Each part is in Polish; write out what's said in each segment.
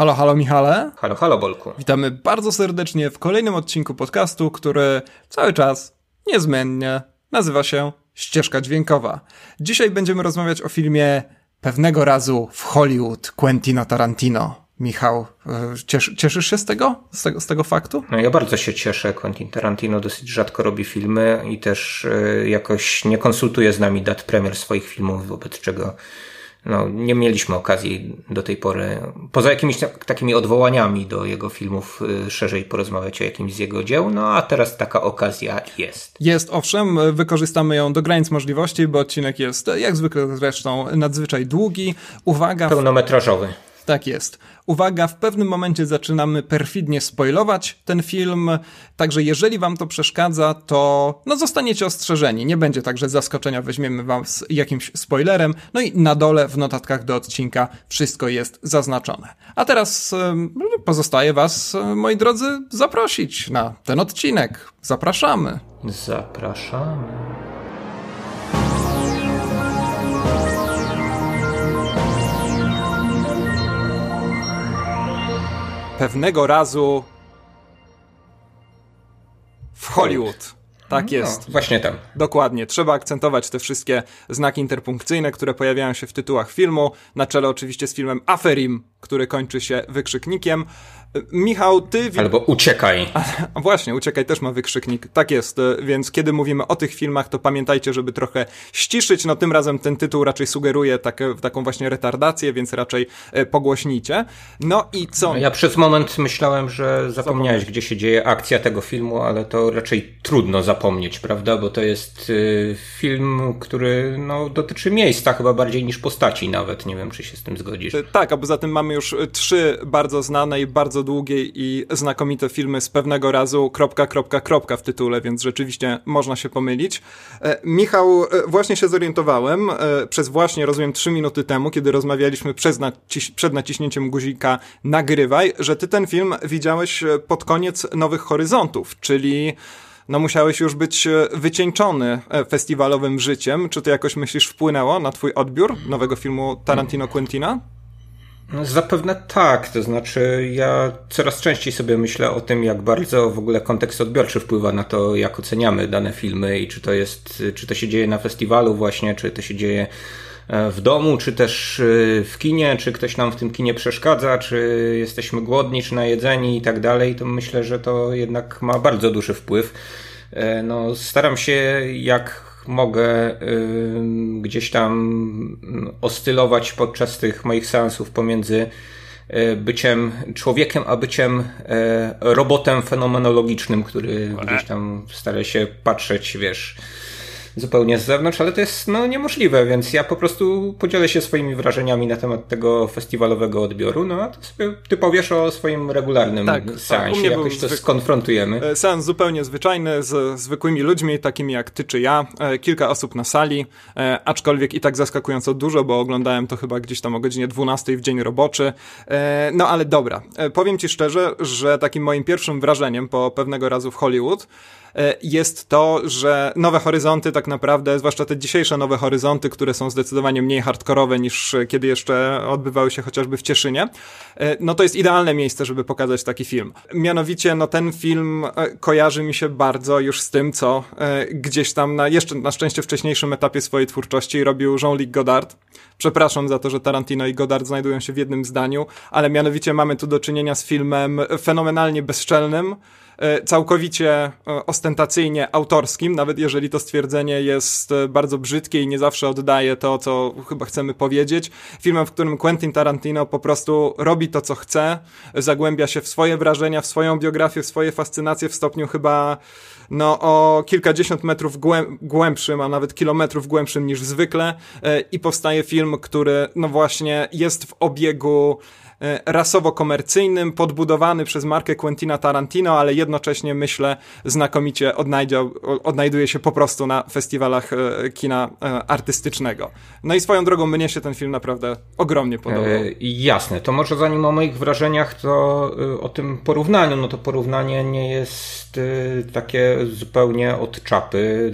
Halo, halo Michale. Halo, halo Bolku. Witamy bardzo serdecznie w kolejnym odcinku podcastu, który cały czas, niezmiennie, nazywa się Ścieżka Dźwiękowa. Dzisiaj będziemy rozmawiać o filmie Pewnego razu w Hollywood Quentina Tarantino. Michał, e, ciesz, cieszysz się z tego? z tego? z tego faktu? No ja bardzo się cieszę. Quentin Tarantino dosyć rzadko robi filmy i też y, jakoś nie konsultuje z nami dat premier swoich filmów, wobec czego no, nie mieliśmy okazji do tej pory, poza jakimiś takimi odwołaniami do jego filmów, y, szerzej porozmawiać o jakimś z jego dzieł, no a teraz taka okazja jest. Jest, owszem, wykorzystamy ją do granic możliwości, bo odcinek jest, jak zwykle zresztą, nadzwyczaj długi. Uwaga. Pełnometrażowy. Tak jest. Uwaga, w pewnym momencie zaczynamy perfidnie spoilować ten film, także jeżeli wam to przeszkadza, to no zostaniecie ostrzeżeni. Nie będzie tak, że zaskoczenia weźmiemy wam z jakimś spoilerem. No i na dole w notatkach do odcinka wszystko jest zaznaczone. A teraz pozostaje was, moi drodzy, zaprosić na ten odcinek. Zapraszamy. Zapraszamy. Pewnego razu w Hollywood. Tak no, jest. No, właśnie tam. Dokładnie. Trzeba akcentować te wszystkie znaki interpunkcyjne, które pojawiają się w tytułach filmu. Na czele oczywiście z filmem Aferim, który kończy się wykrzyknikiem. Michał, ty... Albo uciekaj. A, właśnie, uciekaj też ma wykrzyknik. Tak jest, e, więc kiedy mówimy o tych filmach, to pamiętajcie, żeby trochę ściszyć. No tym razem ten tytuł raczej sugeruje takie, taką właśnie retardację, więc raczej e, pogłośnijcie. No i co? Ja przez moment myślałem, że zapomniałeś, gdzie się dzieje akcja tego filmu, ale to raczej trudno zapomnieć, prawda? Bo to jest y, film, który no, dotyczy miejsca chyba bardziej niż postaci nawet. Nie wiem, czy się z tym zgodzisz. E, tak, a poza tym mamy już trzy bardzo znane i bardzo bardzo długie i znakomite filmy z pewnego razu kropka, kropka, kropka w tytule, więc rzeczywiście można się pomylić. E, Michał, e, właśnie się zorientowałem, e, przez właśnie, rozumiem, trzy minuty temu, kiedy rozmawialiśmy naciś przed naciśnięciem guzika nagrywaj, że ty ten film widziałeś pod koniec Nowych Horyzontów, czyli no musiałeś już być wycieńczony festiwalowym życiem. Czy to jakoś myślisz wpłynęło na twój odbiór nowego filmu Tarantino Quentina? No, zapewne tak, to znaczy ja coraz częściej sobie myślę o tym, jak bardzo w ogóle kontekst odbiorczy wpływa na to, jak oceniamy dane filmy i czy to jest, czy to się dzieje na festiwalu właśnie, czy to się dzieje e, w domu, czy też e, w kinie, czy ktoś nam w tym kinie przeszkadza, czy jesteśmy głodni, czy najedzeni i tak dalej, to myślę, że to jednak ma bardzo duży wpływ. E, no, staram się jak mogę gdzieś tam oscylować podczas tych moich seansów pomiędzy y, byciem człowiekiem, a byciem y, robotem fenomenologicznym, który gdzieś tam stara się patrzeć, wiesz, zupełnie z zewnątrz, ale to jest no, niemożliwe, więc ja po prostu podzielę się swoimi wrażeniami na temat tego festiwalowego odbioru, no a ty, sobie, ty powiesz o swoim regularnym tak, tak seansie, tak, jakoś to zwyk... skonfrontujemy. E, seans zupełnie zwyczajny, z zwykłymi ludźmi, takimi jak ty czy ja, e, kilka osób na sali, e, aczkolwiek i tak zaskakująco dużo, bo oglądałem to chyba gdzieś tam o godzinie 12 w dzień roboczy, no ale dobra, powiem ci szczerze, że takim moim pierwszym wrażeniem po pewnego razu w Hollywood jest to, że nowe horyzonty tak naprawdę, zwłaszcza te dzisiejsze nowe horyzonty, które są zdecydowanie mniej hardkorowe niż kiedy jeszcze odbywały się chociażby w Cieszynie, e, no to jest idealne miejsce, żeby pokazać taki film. Mianowicie, no ten film e, kojarzy mi się bardzo już z tym, co gdzieś tam na jeszcze na szczęście wcześniejszym etapie swojej twórczości robił Jean-Luc Godard. Przepraszam za to, że Tarantino i Godard znajdują się w jednym zdaniu, ale mianowicie mamy tu do czynienia z filmem fenomenalnie bezczelnym, E, całkowicie e, ostentacyjnie autorskim, nawet jeżeli to stwierdzenie jest e, bardzo brzydkie i nie zawsze oddaje to, co chyba chcemy powiedzieć. Filmem, w którym Quentin Tarantino po prostu robi to, co chce, zagłębia się w swoje wrażenia, w swoją biografię, w swoje fascynacje w stopniu chyba no, o kilkadziesiąt metrów głębszym, a nawet kilometrów głębszym niż zwykle i powstaje film, który no właśnie jest w obiegu E, rasowo-komercyjnym, podbudowany przez markę Quentina Tarantino, ale jednocześnie myślę znakomicie odnajdzie, odnajduje się po prostu na festiwalach e, kina e, artystycznego. No i swoją drogą mnie się ten film naprawdę ogromnie podobał. E, jasne, to może zanim o moich wrażeniach, to o tym porównaniu, no to porównanie nie jest takie zupełnie od czapy.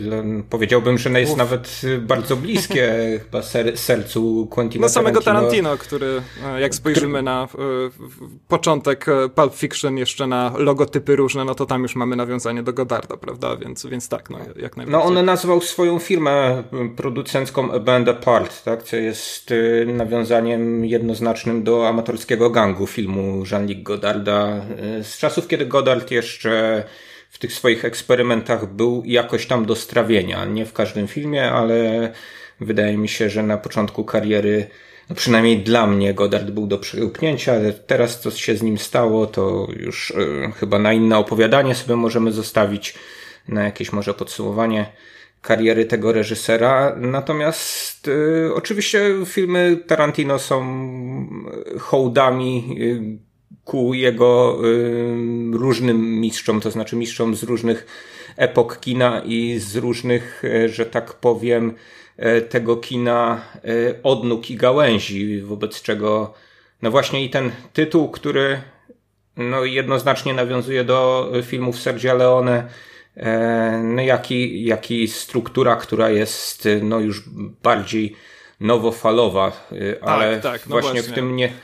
Powiedziałbym, że jest Uf. nawet bardzo bliskie chyba ser, sercu Quentina No samego Tarantino, który jak spojrzymy który... na początek Pulp Fiction, jeszcze na logotypy różne, no to tam już mamy nawiązanie do Godarda, prawda? Więc, więc tak, no jak najbardziej. No on nazwał swoją firmę producencką A Band Apart, tak? Co jest nawiązaniem jednoznacznym do amatorskiego gangu filmu Jean-Luc Godarda z czasów, kiedy Godard jeszcze w tych swoich eksperymentach był jakoś tam do strawienia. Nie w każdym filmie, ale wydaje mi się, że na początku kariery no przynajmniej dla mnie Godard był do przełknięcia, ale teraz co się z nim stało, to już y, chyba na inne opowiadanie sobie możemy zostawić, na jakieś może podsumowanie kariery tego reżysera. Natomiast y, oczywiście filmy Tarantino są hołdami y, ku jego y, różnym mistrzom, to znaczy mistrzom z różnych epok kina i z różnych, że tak powiem, E, tego kina e, odnóg i gałęzi, wobec czego no właśnie i ten tytuł, który no jednoznacznie nawiązuje do filmów Sergio Leone, e, no jak i, jak i struktura, która jest no już bardziej nowofalowa, ale tak, tak, no właśnie, właśnie, w tym nie...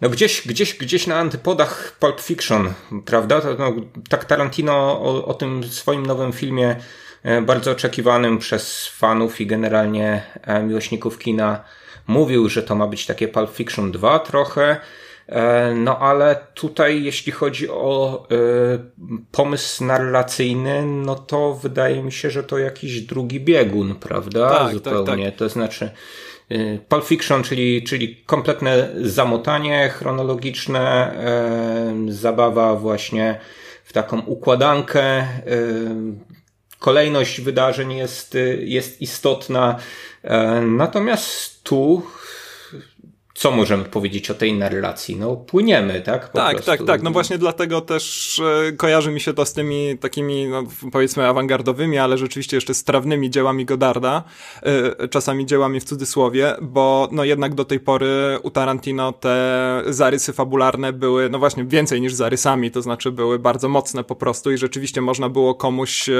No gdzieś, gdzieś, gdzieś na antypodach Pulp Fiction, prawda? No, tak Tarantino o, o tym swoim nowym filmie E, bardzo oczekiwanym przez fanów i generalnie e, miłośników kina. Mówił, że to ma być takie Pulp Fiction 2 trochę. E, no ale tutaj, jeśli chodzi o pomysł narracyjny, no to wydaje mi się, że to jakiś drugi biegun, prawda? Tak, Zupełnie. Tak, tak. To znaczy, Pulp Fiction, czyli, czyli kompletne zamotanie chronologiczne, zabawa właśnie w taką układankę, kolejność wydarzeń jest, jest istotna. E, natomiast tu co możemy powiedzieć o tej narracji? No, płyniemy, tak? Po tak, prostu. tak, tak. No właśnie dlatego też e, kojarzy mi się to z tymi takimi, no, powiedzmy, awangardowymi, ale rzeczywiście jeszcze strawnymi dziełami Godarda, e, czasami dziełami w cudzysłowie, bo no jednak do tej pory u Tarantino te zarysy fabularne były, no właśnie, więcej niż zarysami, to znaczy były bardzo mocne po prostu i rzeczywiście można było komuś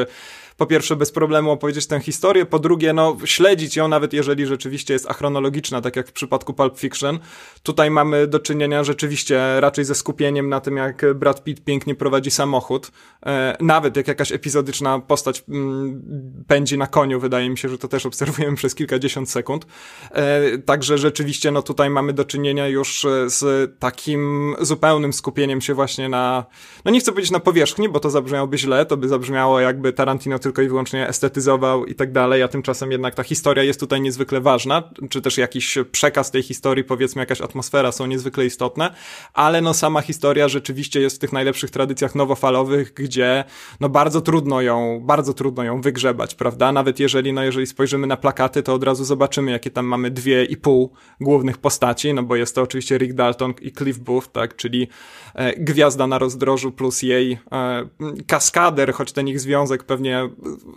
po pierwsze bez problemu opowiedzieć tę historię, po drugie no śledzić ją nawet jeżeli rzeczywiście jest achronologiczna, tak jak w przypadku Pulp Fiction. Tutaj mamy do czynienia rzeczywiście raczej ze skupieniem na tym, jak Brad Pitt pięknie prowadzi samochód. E, nawet jak jakaś epizodyczna postać mm, pędzi na koniu, wydaje mi się, że to też obserwujemy przez kilkadziesiąt sekund. E, także rzeczywiście no tutaj mamy do czynienia już z takim zupełnym skupieniem się właśnie na, no nie chcę powiedzieć na powierzchni, bo to zabrzmiałoby źle, to by zabrzmiało jakby Tarantino tylko i wyłącznie estetyzował i tak dalej, a tymczasem jednak ta historia jest tutaj niezwykle ważna, czy też jakiś przekaz tej historii, powiedzmy jakaś atmosfera są niezwykle istotne, ale no sama historia rzeczywiście jest w tych najlepszych tradycjach nowofalowych, gdzie no bardzo trudno ją, bardzo trudno ją wygrzebać, prawda? Nawet jeżeli, no jeżeli spojrzymy na plakaty, to od razu zobaczymy, jakie tam mamy dwie i pół głównych postaci, no bo jest to oczywiście Rick Dalton i Cliff Booth, tak, czyli e, gwiazda na rozdrożu plus jej e, kaskader, choć ten ich związek pewnie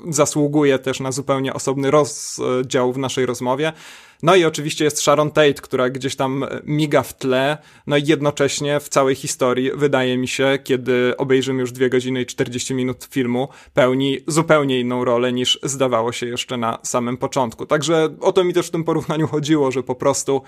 zasługuje też na zupełnie osobny rozdział w naszej rozmowie. No i oczywiście jest Sharon Tate, która gdzieś tam miga w tle, no i jednocześnie w całej historii, wydaje mi się, kiedy obejrzymy już 2 godziny i 40 minut filmu, pełni zupełnie inną rolę niż zdawało się jeszcze na samym początku. Także o to mi też w tym porównaniu chodziło, że po prostu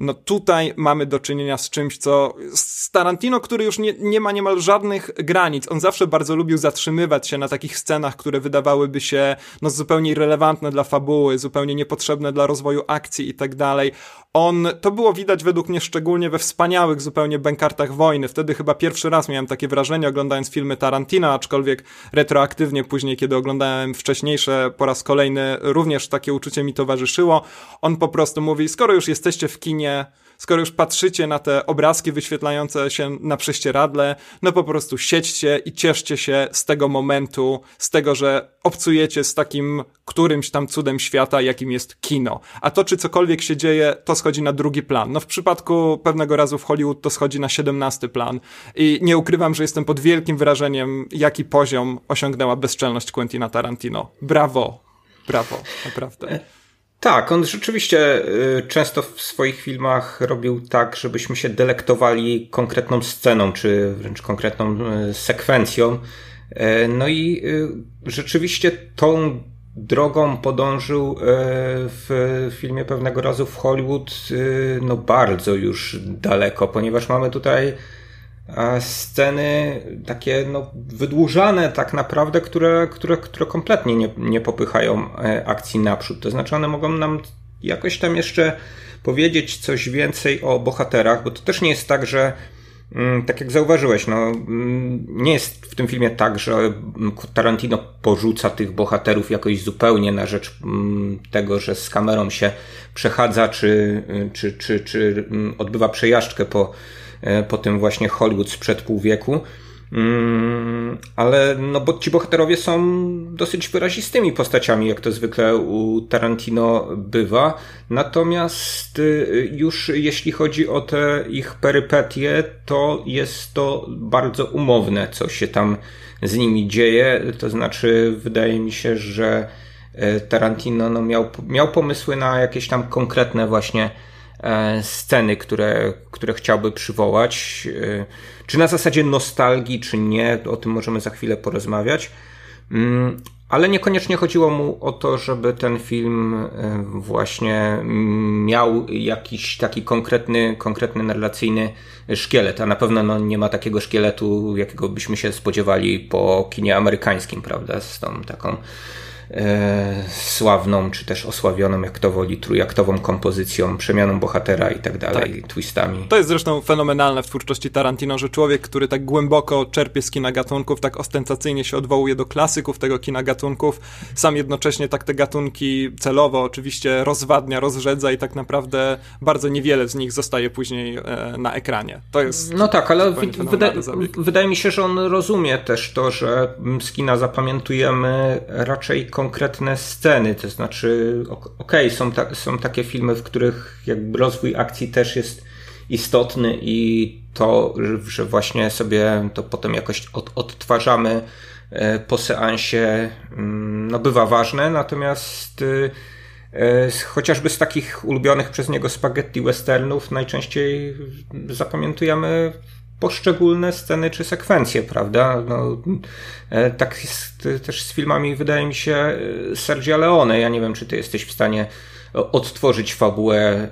no tutaj mamy do czynienia z czymś, co z Tarantino, który już nie, nie ma niemal żadnych granic. On zawsze bardzo lubił zatrzymywać się na takich scenach, które wydawałyby się no zupełnie irrelevantne dla fabuły, zupełnie niepotrzebne dla rozwoju akcji i tak dalej. On, to było widać według mnie szczególnie we wspaniałych zupełnie bękartach wojny. Wtedy chyba pierwszy raz miałem takie wrażenie oglądając filmy Tarantino, aczkolwiek retroaktywnie później, kiedy oglądałem wcześniejsze po raz kolejny, również takie uczucie mi towarzyszyło. On po prostu mówi, skoro już jesteście w kinie, skoro już patrzycie na te obrazki wyświetlające się na prześcieradle, no po prostu siedźcie i cieszcie się z tego momentu, z tego, że obcujecie z takim którymś tam cudem świata, jakim jest kino. A to, czy cokolwiek się dzieje, to schodzi na drugi plan. No w przypadku pewnego razu w Hollywood to schodzi na siedemnasty plan. I nie ukrywam, że jestem pod wielkim wrażeniem, jaki poziom osiągnęła bezczelność Quentina Tarantino. Brawo! Brawo, naprawdę. Tak, on rzeczywiście y, często w swoich filmach robił tak, żebyśmy się delektowali konkretną sceną, czy wręcz konkretną y, sekwencją. E, no i y, rzeczywiście tą drogą podążył w filmie pewnego razu w Hollywood no bardzo już daleko, ponieważ mamy tutaj sceny takie no, wydłużane tak naprawdę, które, które, które kompletnie nie, nie popychają e, akcji naprzód. To znaczy one mogą nam jakoś tam jeszcze powiedzieć coś więcej o bohaterach, bo to też nie jest tak, że mm, tak jak zauważyłeś, no, mm, nie jest w tym filmie tak, że Tarantino porzuca tych bohaterów jakoś zupełnie na rzecz mm, tego, że z kamerą się przechadza, czy, czy, czy, czy odbywa przejażdżkę po, po tym właśnie Hollywood sprzed pół wieku. Mm, ale no bo ci bohaterowie są dosyć wyrazistymi postaciami, jak to zwykle u Tarantino bywa. Natomiast y, już jeśli chodzi o te ich perypetie, to jest to bardzo umowne, co się tam z nimi dzieje. To znaczy, wydaje mi się, że e, Tarantino no, miał, miał pomysły na jakieś tam konkretne właśnie E, sceny, które, które chciałby przywołać. E, czy na zasadzie nostalgii, czy nie, o tym możemy za chwilę porozmawiać. Mm, ale niekoniecznie chodziło mu o to, żeby ten film e, właśnie miał jakiś taki konkretny, konkretny narracyjny szkielet, a na pewno no, nie ma takiego szkieletu, jakiego byśmy się spodziewali po kinie amerykańskim, prawda, z tą taką e, sławną, czy też osławioną, jak to woli, trójaktową kompozycją, przemianą bohatera i tak dalej, tak. twistami. To jest zresztą fenomenalne w twórczości Tarantino, że człowiek, który tak głęboko czerpie z kina gatunków, tak ostentacyjnie się odwołuje do klasyków tego kina gatunków, sam jednocześnie tak te gatunki celowo oczywiście rozwadnia, rozrzedza i tak naprawdę bardzo niewiele z nich zostaje później e, na ekranie. To jest No tak, ale wyda wydaje mi się, że on rozumie też to, że z kina zapamiętujemy raczej konkretne sceny, to znaczy, okej, okay, są, ta, są takie filmy, w których jakby rozwój akcji też jest istotny i to, że właśnie sobie to potem jakoś od, odtwarzamy e, po seansie, mm, no bywa ważne, natomiast e, e, chociażby z takich ulubionych przez niego spaghetti westernów najczęściej zapamiętujemy poszczególne sceny czy sekwencje, prawda? No, e, tak jest też z filmami, wydaje mi się, e, Sergio Leone. Ja nie wiem, czy ty jesteś w stanie odtworzyć fabułę e,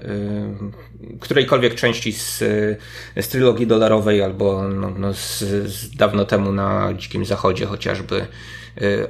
którejkolwiek części z, z trylogii dolarowej albo no, no z, z dawno temu na Dzikim Zachodzie chociażby.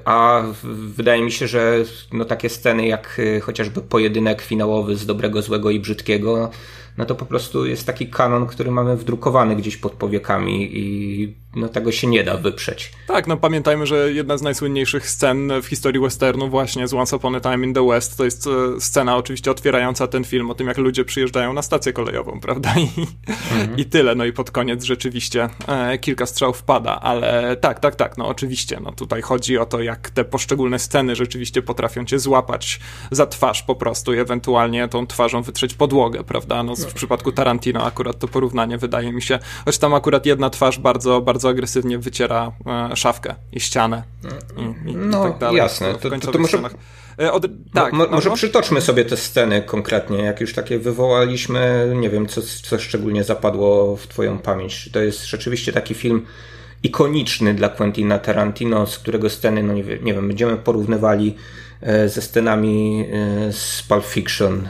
A wydaje mi się, że no, takie sceny jak chociażby pojedynek finałowy z dobrego, złego i brzydkiego no to po prostu jest taki kanon, który mamy wdrukowany gdzieś pod powiekami i no tego się nie da wyprzeć. Tak, no pamiętajmy, że jedna z najsłynniejszych scen w historii westernu właśnie z Once Upon a Time in the West to jest e, scena oczywiście otwierająca ten film o tym, jak ludzie przyjeżdżają na stację kolejową, prawda? I, mhm. i tyle. No i pod koniec rzeczywiście e, kilka strzałów pada, ale tak, tak, tak, no oczywiście. No tutaj chodzi o to, jak te poszczególne sceny rzeczywiście potrafią cię złapać za twarz po prostu i ewentualnie tą twarzą wytrzeć podłogę, prawda? No w przypadku Tarantino akurat to porównanie wydaje mi się, choć tam akurat jedna twarz bardzo, bardzo agresywnie wyciera e, szafkę i ścianę i, i, no, i tak dalej. jasne. To, to, to może... E, od... Tak, no, może no. przytoczmy sobie te sceny konkretnie, jak już takie wywołaliśmy, nie wiem, co, co szczególnie zapadło w twoją pamięć. Czy to jest rzeczywiście taki film ikoniczny dla Quentina Tarantino, z którego sceny, no nie, nie wiem, będziemy porównywali E, ze scenami z Pulp Fiction,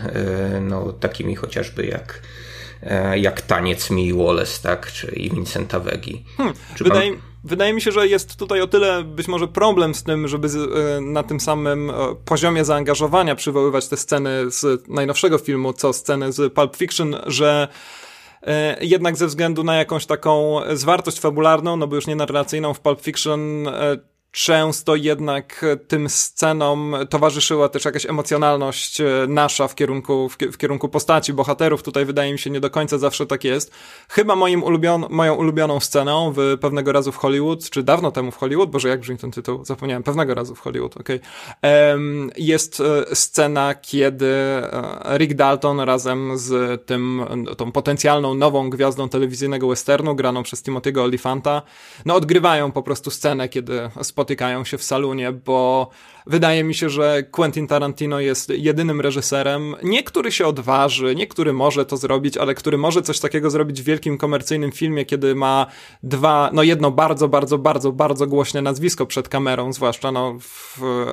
no, takimi chociażby jak, jak Taniec Mi Wallace, tak, czy i Vincenta Vegi. Hmm, wydaje, pan... wydaje mi się, że jest tutaj o tyle być może problem z tym, żeby z, na tym samym poziomie zaangażowania przywoływać te sceny z najnowszego filmu, co sceny z Pulp Fiction, że jednak ze względu na jakąś taką zwartość fabularną, no bo już nie narracyjną w Pulp Fiction często jednak tym scenom towarzyszyła też jakaś emocjonalność e, nasza w kierunku, w, kierunku postaci, bohaterów. Tutaj wydaje mi się nie do końca zawsze tak jest. Chyba moim ulubion, moją ulubioną sceną w pewnego razu w Hollywood, czy dawno temu w Hollywood, boże jak brzmi ten tytuł, zapomniałem, pewnego razu w Hollywood, okej, okay. jest e, scena, kiedy e, Rick Dalton razem z tym, tą potencjalną nową gwiazdą telewizyjnego westernu, graną przez Timothy'ego Olifanta, no odgrywają po prostu scenę, kiedy spotykają się w salonie, bo Wydaje mi się, że Quentin Tarantino jest jedynym reżyserem, nie który się odważy, nie który może to zrobić, ale który może coś takiego zrobić w wielkim komercyjnym filmie, kiedy ma dwa, no jedno bardzo, bardzo, bardzo, bardzo głośne nazwisko przed kamerą, zwłaszcza no,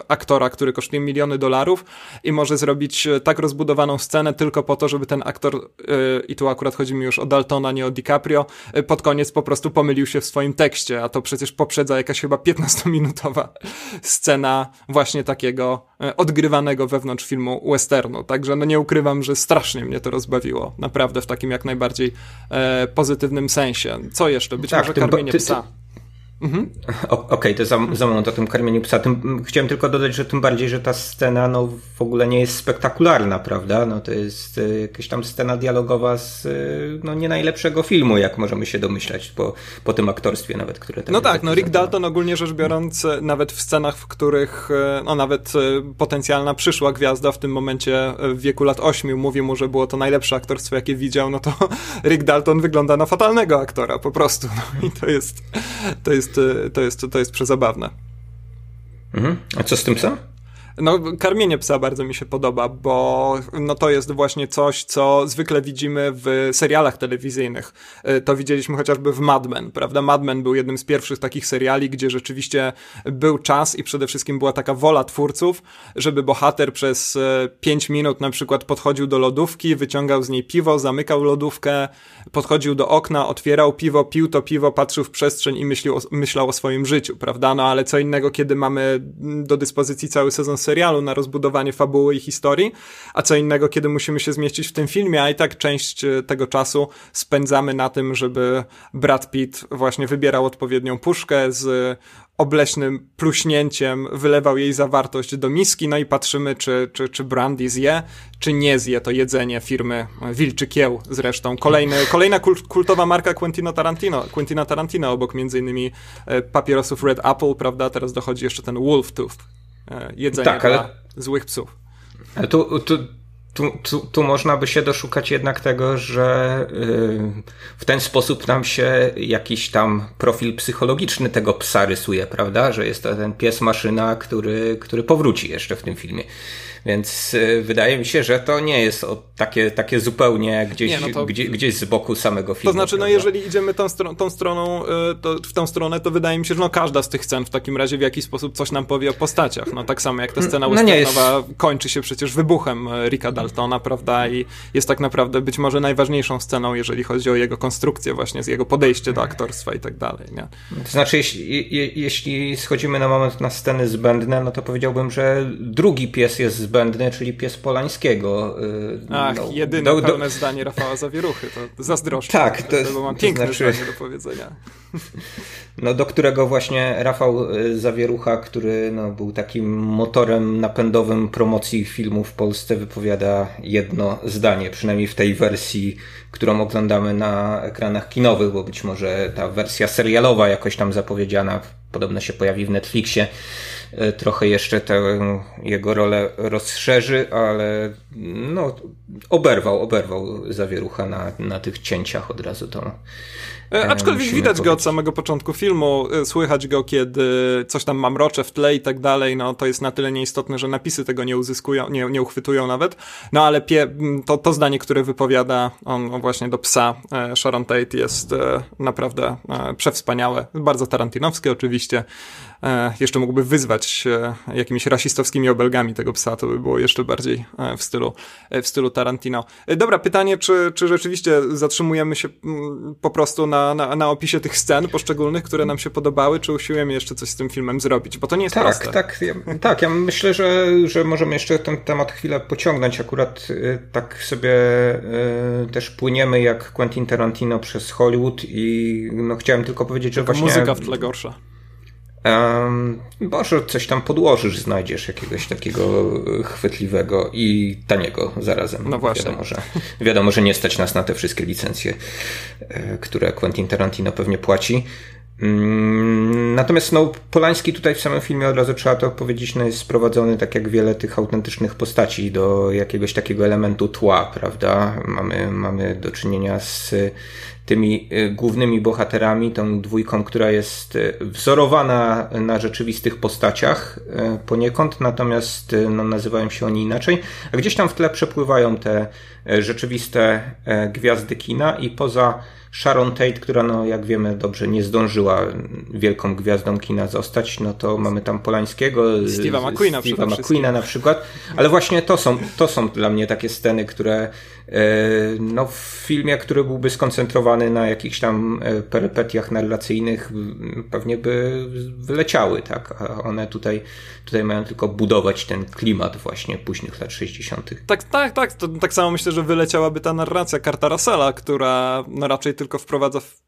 aktora, który kosztuje miliony dolarów i może zrobić tak rozbudowaną scenę tylko po to, żeby ten aktor, yy, i tu akurat chodzi mi już o Daltona, nie o DiCaprio, yy, pod koniec po prostu pomylił się w swoim tekście, a to przecież poprzedza jakaś chyba 15-minutowa scena właśnie właśnie takiego e, odgrywanego wewnątrz filmu westernu. Także no nie ukrywam, że strasznie mnie to rozbawiło. Naprawdę w takim jak najbardziej e, pozytywnym sensie. Co jeszcze? Być tak, może karmienie ty, ty. Mhm. Okej, okay, to za, za moment o tym karmieniu psa. Tym, chciałem tylko dodać, że tym bardziej, że ta scena no, w ogóle nie jest spektakularna, prawda? No, to jest y, jakaś tam scena dialogowa z y, no, nie najlepszego filmu, jak możemy się domyślać po, po tym aktorstwie nawet, które tam No tak, no Rick Dalton ogólnie rzecz biorąc, nawet w scenach, w których no nawet potencjalna przyszła gwiazda w tym momencie w wieku lat 8 mówi mu, że było to najlepsze aktorstwo, jakie widział, no to Rick Dalton wygląda na fatalnego aktora po prostu. No i to jest, to jest jest, to jest, to jest przezabawne. Mhm. A co z tym psem? No, karmienie psa bardzo mi się podoba, bo no to jest właśnie coś, co zwykle widzimy w serialach telewizyjnych. E, to widzieliśmy chociażby w Mad Men, prawda? Mad Men był jednym z pierwszych takich seriali, gdzie rzeczywiście był czas i przede wszystkim była taka wola twórców, żeby bohater przez 5 e, minut na przykład podchodził do lodówki, wyciągał z niej piwo, zamykał lodówkę, podchodził do okna, otwierał piwo, pił to piwo, patrzył w przestrzeń i myślał, myślał o swoim życiu, prawda? No ale co innego, kiedy mamy do dyspozycji cały sezon serialu na rozbudowanie fabuły i historii, a co innego, kiedy musimy się zmieścić w tym filmie, a i tak część e, tego czasu spędzamy na tym, żeby Brad Pitt właśnie wybierał odpowiednią puszkę z obleśnym pluśnięciem wylewał jej zawartość do miski, no i patrzymy, czy, czy, czy Brandy zje, czy nie zje to jedzenie firmy Wilczy Kieł zresztą. Kolejny, kolejna kultowa marka Quentina Tarantino, Quentina Tarantino obok między innymi e, papierosów Red Apple, prawda, teraz dochodzi jeszcze ten Wolf Tooth, jedzenie tak, ale... dla złych psów. Ale tu, tu, tu, tu, tu można by się doszukać jednak tego, że yy, w ten sposób nam się jakiś tam profil psychologiczny tego psa rysuje, prawda? Że jest to ten pies maszyna, który, który powróci jeszcze w tym filmie. Więc y, wydaje mi się, że to nie jest takie, takie zupełnie gdzieś, nie, no to... gdzie, gdzieś z boku samego filmu. To znaczy, no, prawda? no jeżeli idziemy tą, stro tą stroną, y, to w tą stronę, to wydaje mi się, że no każda z tych scen w takim razie w jakiś sposób coś nam powie o postaciach. No tak samo jak ta scena no, westernowa jest... kończy się przecież wybuchem y, Ricka Daltona, prawda? I jest tak naprawdę być może najważniejszą sceną, jeżeli chodzi o jego konstrukcję właśnie, z jego podejście do aktorstwa i tak dalej, nie? To znaczy, jeśli, je, jeśli schodzimy na moment na sceny zbędne, no to powiedziałbym, że drugi pies jest zbędny, czyli pies Polańskiego. Y, Ach, no, jedyne do, pełne do... zdanie Rafała Zawieruchy, to zazdroszczę. Tak, to, bo mam piękne to znaczy... zdanie do powiedzenia. No, do którego właśnie Rafał y, Zawierucha, który no, był takim motorem napędowym promocji filmu w Polsce, wypowiada jedno zdanie, przynajmniej w tej wersji, którą oglądamy na ekranach kinowych, bo być może ta wersja serialowa jakoś tam zapowiedziana podobno się pojawi w Netflixie trochę jeszcze tę jego rolę rozszerzy, ale no, oberwał, oberwał zawierucha na, na tych cięciach od razu to. E, aczkolwiek widać powiedzieć. go od samego początku filmu, e, słychać go, kiedy coś tam mamrocze w tle i tak dalej, no to jest na tyle nieistotne, że napisy tego nie uzyskują, nie, nie uchwytują nawet. No ale pie, to, to zdanie, które wypowiada on właśnie do psa Sharon Tate jest naprawdę przewspaniałe, bardzo tarantinowskie oczywiście. E, jeszcze mógłby wyzwać e, jakimiś rasistowskimi obelgami tego psa, to by było jeszcze bardziej e, w stylu, w stylu Tarantino. Dobra, pytanie, czy, czy rzeczywiście zatrzymujemy się po prostu na, na, na opisie tych scen poszczególnych, które nam się podobały, czy usiłujemy jeszcze coś z tym filmem zrobić? Bo to nie jest tak, proste. Tak, ja, tak. Ja myślę, że, że możemy jeszcze ten temat chwilę pociągnąć. Akurat tak sobie też płyniemy jak Quentin Tarantino przez Hollywood i no chciałem tylko powiedzieć, że Taka właśnie... muzyka w tle gorsza. Um, może coś tam podłożysz, znajdziesz jakiegoś takiego chwytliwego i taniego zarazem. No właśnie. Wiadomo, że, wiadomo, że nie stać nas na te wszystkie licencje, e, które Quentin Tarantino pewnie płaci. Mm, natomiast no, Polański tutaj w samym filmie od razu trzeba to powiedzieć, no, jest sprowadzony tak jak wiele tych autentycznych postaci do jakiegoś takiego elementu tła, prawda? Mamy, mamy do czynienia z tymi y, głównymi bohaterami, tą dwójką, która jest y, wzorowana na rzeczywistych postaciach y, poniekąd, natomiast no, nazywają się oni inaczej. A gdzieś tam w tle przepływają te rzeczywiste gwiazdy kina i poza Sharon Tate, która no jak wiemy dobrze nie zdążyła wielką gwiazdą kina zostać, no to mamy tam Polańskiego, Steve'a McQueena, Steve'a McQueena na przykład, ale właśnie to są, to są dla mnie takie sceny, które no w filmie, który byłby skoncentrowany na jakichś tam e, perypetiach narracyjnych pewnie by wyleciały, tak, a one tutaj, tutaj mają tylko budować ten klimat właśnie późnych lat 60. Tak, tak, tak, to, tak samo myślę, że wyleciałaby ta narracja Karta Russella, która no raczej tylko wprowadza w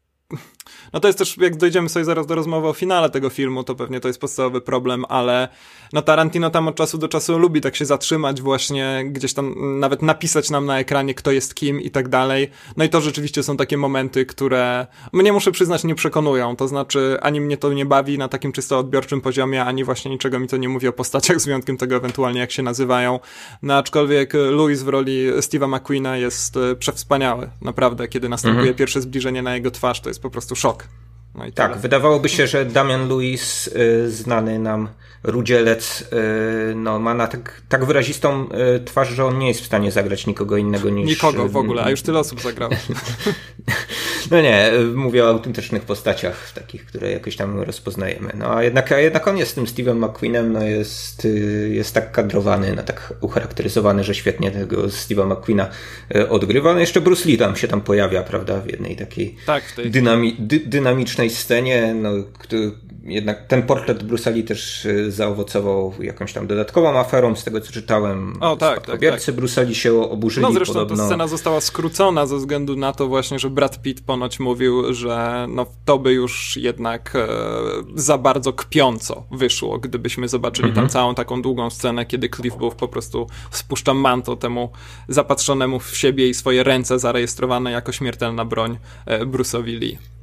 no to jest też, jak dojdziemy sobie zaraz do rozmowy o finale tego filmu, to pewnie to jest podstawowy problem, ale no Tarantino tam od czasu do czasu lubi tak się zatrzymać właśnie, gdzieś tam nawet napisać nam na ekranie, kto jest kim i tak dalej. No i to rzeczywiście są takie momenty, które mnie muszę przyznać nie przekonują, to znaczy ani mnie to nie bawi na takim czysto odbiorczym poziomie, ani właśnie niczego mi to nie mówi o postaciach, z wyjątkiem tego ewentualnie jak się nazywają. No aczkolwiek Louis w roli Steve'a McQueena jest e, przewspaniały, naprawdę, kiedy następuje mhm. pierwsze zbliżenie na jego twarz, to jest po prostu szok. No tak, wydawałoby się, że Damian Lewis, y, znany nam rudzielec, y, no, ma na tak, tak wyrazistą y, twarz, że on nie jest w stanie zagrać nikogo innego niż... Nikogo w ogóle, a już tyle osób zagrało. no nie, mówię o autentycznych postaciach, takich, które jakoś tam rozpoznajemy. No a jednak, a jednak on jest tym Steve'em McQueenem, no jest, jest tak kadrowany, no tak ucharakteryzowany, że świetnie tego Steve'a McQueena odgrywa. No jeszcze Bruce Lee tam się tam pojawia, prawda, w jednej takiej tak, tej... dynami dy dynamicznej scenie, no, który, jednak ten portret Brusali też y, zaowocował jakąś tam dodatkową aferą, z tego co czytałem. O, tak, tak, tak. Brusali się oburzyli No zresztą podobno. ta scena została skrócona ze względu na to właśnie, że Brad Pitt ponoć mówił, że no to by już jednak e, za bardzo kpiąco wyszło, gdybyśmy zobaczyli mhm. tam całą taką długą scenę, kiedy Cliff Booth po prostu spuszcza manto temu zapatrzonemu w siebie i swoje ręce zarejestrowane jako śmiertelna broń e, Bruce'owi Lee.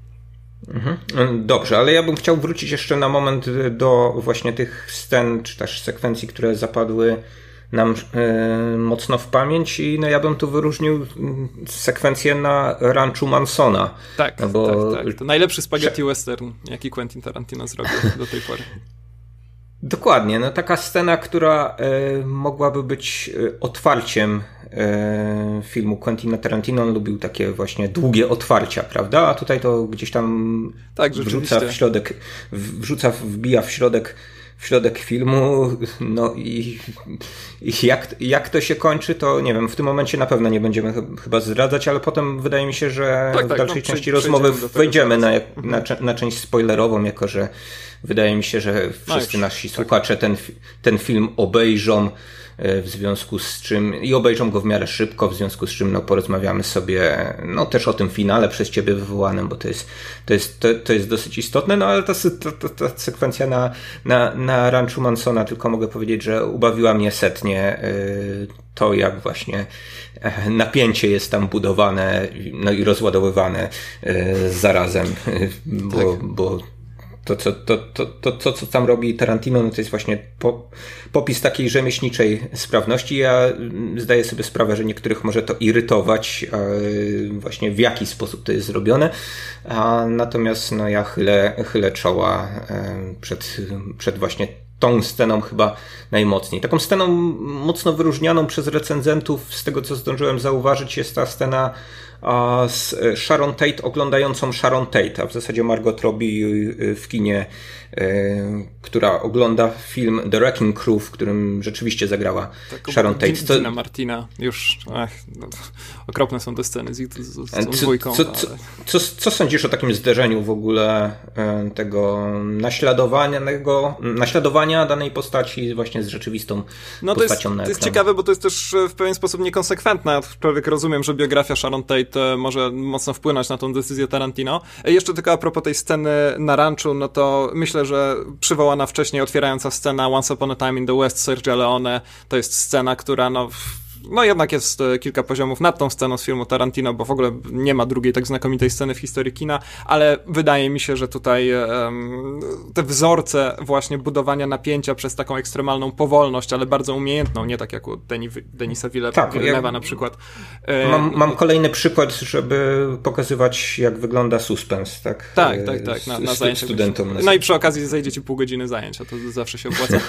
Mhm. Dobrze, ale ja bym chciał wrócić jeszcze na moment do właśnie tych scen, czy też sekwencji, które zapadły nam e, mocno w pamięć i no ja bym tu wyróżnił mm, sekwencję na ranchu Mansona. Tak, no bo... tak, tak. To najlepszy spaghetti western, jaki Quentin Tarantino zrobił do tej pory. Dokładnie, no taka scena, która e, mogłaby być e, otwarciem e, filmu Quentina Tarantino. On lubił takie właśnie długie otwarcia, prawda? A tutaj to gdzieś tam tak, wrzuca w środek, wrzuca, wbija w środek w środek filmu, no i, i jak, jak to się kończy, to nie wiem, w tym momencie na pewno nie będziemy chyba zdradzać, ale potem wydaje mi się, że tak, w tak, dalszej no, części rozmowy wejdziemy na, na, na część spoilerową, jako że wydaje mi się, że wszyscy nasi słuchacze ten, ten film obejrzą, w związku z czym i obejrzą go w miarę szybko, w związku z czym no, porozmawiamy sobie no, też o tym finale przez ciebie wywołanym, bo to jest, to jest, to, to jest dosyć istotne, no ale ta, ta, ta, ta sekwencja na, na, na ranchu Mansona, tylko mogę powiedzieć, że ubawiła mnie setnie e, to, jak właśnie e, napięcie jest tam budowane no i rozładowywane zarazem, bo, tak. bo to, co, to, to, to, to, co tam robi Tarantino, no to jest właśnie po, popis takiej rzemieślniczej sprawności. Ja mm, zdaję sobie sprawę, że niektórych może to irytować, właśnie w jaki sposób to jest zrobione. A natomiast no, ja chylę, chylę czoła przed, przed właśnie tą sceną chyba najmocniej. Taką sceną mocno wyróżnianą przez recenzentów, z tego co zdążyłem zauważyć, jest ta scena z Sharon Tate oglądającą Sharon Tate, a w zasadzie Margot Robbie y, w kinie E, która ogląda film The Wrecking Crew, w którym rzeczywiście zagrała tak, Sharon Tate. Dina Martina, już ach, no, okropne są te sceny z, z, z tą dwójką. Co, co, co, co, sądzisz o takim zderzeniu w ogóle e, tego naśladowania, tego, naśladowania danej postaci właśnie z rzeczywistą no postacią to jest, na To jest ciekawe, bo to jest też w pewien sposób niekonsekwentne. Człowiek rozumiem, że biografia Sharon Tate może mocno wpłynąć na tą decyzję Tarantino. Jeszcze tylko a propos tej sceny na ranchu, no to myślę, że przywołana wcześniej otwierająca scena Once Upon a Time in the West Sergio Leone to jest scena, która no no jednak jest e, kilka poziomów nad tą sceną z filmu Tarantino, bo w ogóle nie ma drugiej tak znakomitej sceny w historii kina, ale wydaje mi się, że tutaj um, te wzorce właśnie budowania napięcia przez taką ekstremalną powolność, ale bardzo umiejętną, nie tak jak u Denisa Villeneuve'a tak, jak, na przykład. E, mam, mam, kolejny przykład, żeby pokazywać, jak wygląda suspens, tak? Tak, tak, tak, na, na zajęciach. Studentom. No i przy okazji zejdziecie pół godziny zajęcia, to zawsze się opłaca.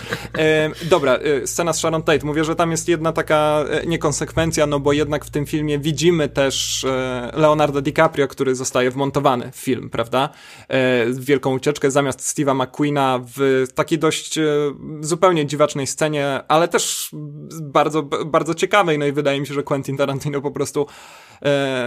dobra, scena z Sharon Tate. Mówię, że tam jest jedna taka niekonsekwencja, no bo jednak w tym filmie widzimy też e, Leonardo DiCaprio, który zostaje wmontowany w film, prawda? E, wielką ucieczkę zamiast Steve'a McQueena w takiej dość e, zupełnie dziwacznej scenie, ale też bardzo, bardzo ciekawej, no i wydaje mi się, że Quentin Tarantino po prostu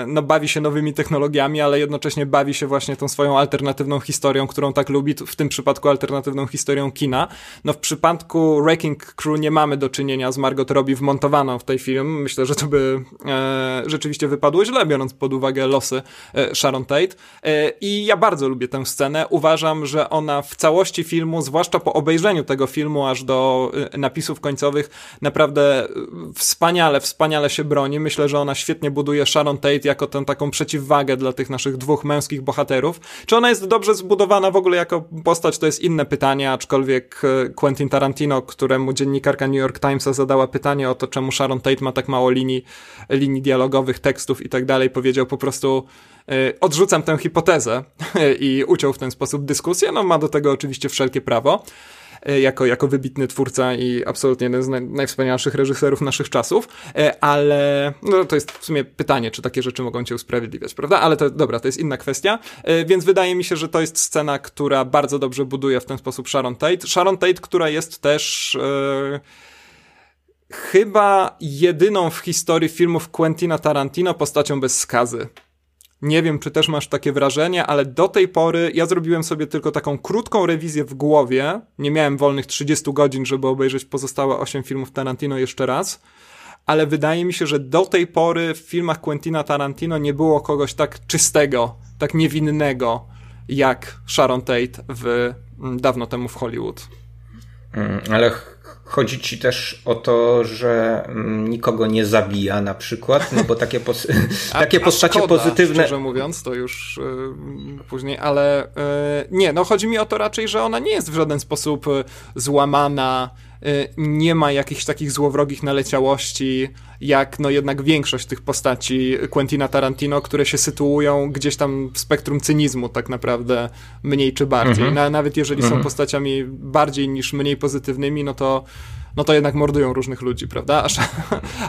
no, bawi się nowymi technologiami, ale jednocześnie bawi się właśnie tą swoją alternatywną historią, którą tak lubi, w tym przypadku alternatywną historią kina. No w przypadku Wrecking Crew nie mamy do czynienia z Margot Robbie wmontowaną w tej film. Myślę, że to by e, rzeczywiście wypadło źle, biorąc pod uwagę losy e, Sharon Tate. E, I ja bardzo lubię tę scenę. Uważam, że ona w całości filmu, zwłaszcza po obejrzeniu tego filmu aż do e, napisów końcowych, naprawdę wspaniale, wspaniale się broni. Myślę, że ona świetnie buduje Sharon Sharon Tate jako tę taką przeciwwagę dla tych naszych dwóch męskich bohaterów. Czy ona jest dobrze zbudowana w ogóle jako postać, to jest inne pytanie, aczkolwiek e, Quentin Tarantino, któremu dziennikarka New York Timesa zadała pytanie o to, czemu Sharon Tate ma tak mało linii, linii dialogowych, tekstów i tak dalej, powiedział po prostu e, odrzucam tę hipotezę i uciął w ten sposób dyskusję. No ma do tego oczywiście wszelkie prawo. E, jako, jako wybitny twórca i absolutnie jeden z naj, najwspanialszych reżyserów naszych czasów, e, ale no, to jest w sumie pytanie, czy takie rzeczy mogą cię usprawiedliwiać, prawda? Ale to dobra, to jest inna kwestia, więc wydaje mi się, że to jest scena, która bardzo dobrze buduje w ten sposób Sharon Tate. Sharon Tate, która jest też... Yy chyba jedyną w historii filmów Quentina Tarantino postacią bez skazy. Nie wiem, czy też masz takie wrażenie, ale do tej pory ja zrobiłem sobie tylko taką krótką rewizję w głowie. Nie miałem wolnych 30 godzin, żeby obejrzeć pozostałe 8 filmów Tarantino jeszcze raz. Ale wydaje mi się, że do tej pory w filmach Quentina Tarantino nie było kogoś tak czystego, tak niewinnego jak Sharon Tate w mm, dawno temu w Hollywood. Mm, ale Chodzi ci też o to, że mm, nikogo nie zabija na przykład, no bo takie, pos takie a, postacie szkoda, pozytywne. Szczerze mówiąc, to już yy, później, ale yy, nie, no chodzi mi o to raczej, że ona nie jest w żaden sposób y, złamana, Y, nie ma jakichś takich złowrogich naleciałości, jak no jednak większość tych postaci Quentina Tarantino, które się sytuują gdzieś tam w spektrum cynizmu tak naprawdę mniej czy bardziej. Mhm. nawet jeżeli są mhm. postaciami bardziej niż mniej pozytywnymi, no to no to jednak mordują różnych ludzi, prawda?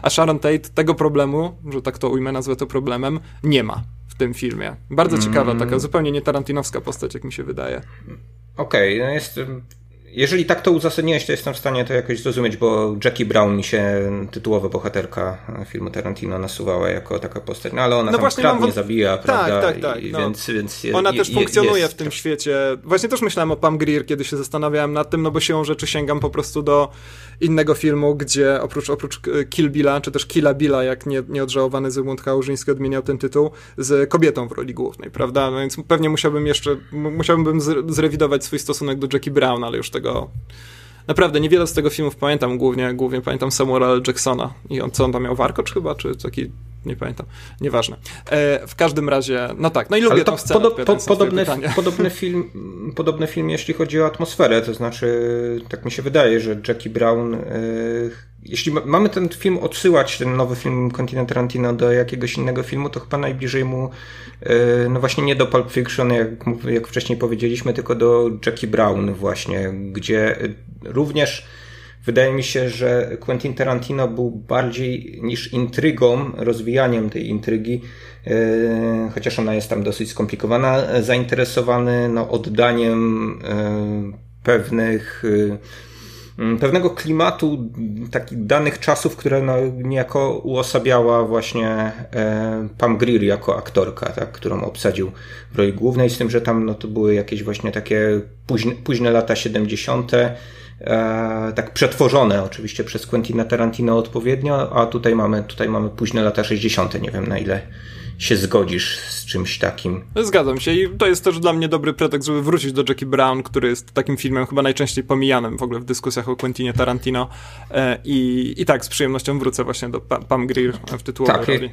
A, Sharon Tate tego problemu, że tak to ujmę, nazwę to problemem, nie ma w tym filmie. Bardzo ciekawa, taka mm. zupełnie nie tarantinowska postać, jak mi się wydaje. Okej, okay, no jest jeżeli tak to uzasadniłeś, to jestem w stanie to jakoś zrozumieć, bo Jackie Brown mi się tytułowa bohaterka filmu Tarantino nasuwała jako taka postać, no ale ona no właśnie kradnie, mam... zabija, tak, prawda? Tak, tak, no. Więc, więc ona też funkcjonuje jest... w tym świecie. Właśnie też myślałem o Pam Greer, kiedy się zastanawiałem nad tym, no bo siłą rzeczy sięgam po prostu do innego filmu, gdzie oprócz, oprócz Kill Billa, czy też Killa Billa, jak nie, nieodżałowany Zygmunt Kałużyński odmieniał ten tytuł, z kobietą w roli głównej, prawda? No więc pewnie musiałbym jeszcze, musiałbym zrewidować swój stosunek do Jackie Brown, ale już tego naprawdę niewiele z tego filmów pamiętam, głównie, głównie pamiętam Samuela L. Jacksona i on co on tam miał, Warkocz chyba, czy taki nie pamiętam, nieważne. E, w każdym razie, no tak, no i lubię Ale to tą scenę, podo po, podobny, podobny, film, podobny film, jeśli chodzi o atmosferę, to znaczy, tak mi się wydaje, że Jackie Brown, e, jeśli ma, mamy ten film odsyłać, ten nowy film Quentin Tarantino do jakiegoś innego filmu, to chyba najbliżej mu, e, no właśnie nie do Pulp Fiction, jak, jak wcześniej powiedzieliśmy, tylko do Jackie Brown właśnie, gdzie również Wydaje mi się, że Quentin Tarantino był bardziej niż intrygą, rozwijaniem tej intrygi, e, chociaż ona jest tam dosyć skomplikowana, zainteresowany no, oddaniem e, pewnych e, pewnego klimatu takich danych czasów, które no, niejako uosabiała właśnie Pam Greer jako aktorka, tak, którą obsadził w roli głównej, z tym, że tam no, to były jakieś właśnie takie późne, późne lata 70., e, tak przetworzone oczywiście przez Quentina Tarantino odpowiednio, a tutaj mamy, tutaj mamy późne lata 60. Nie wiem na ile, się zgodzisz z czymś takim. Zgadzam się i to jest też dla mnie dobry pretekst, żeby wrócić do Jackie Brown, który jest takim filmem chyba najczęściej pomijanym w ogóle w dyskusjach o Quentinie Tarantino e, i, i tak z przyjemnością wrócę właśnie do Pam Grier w tytułowej tak, roli.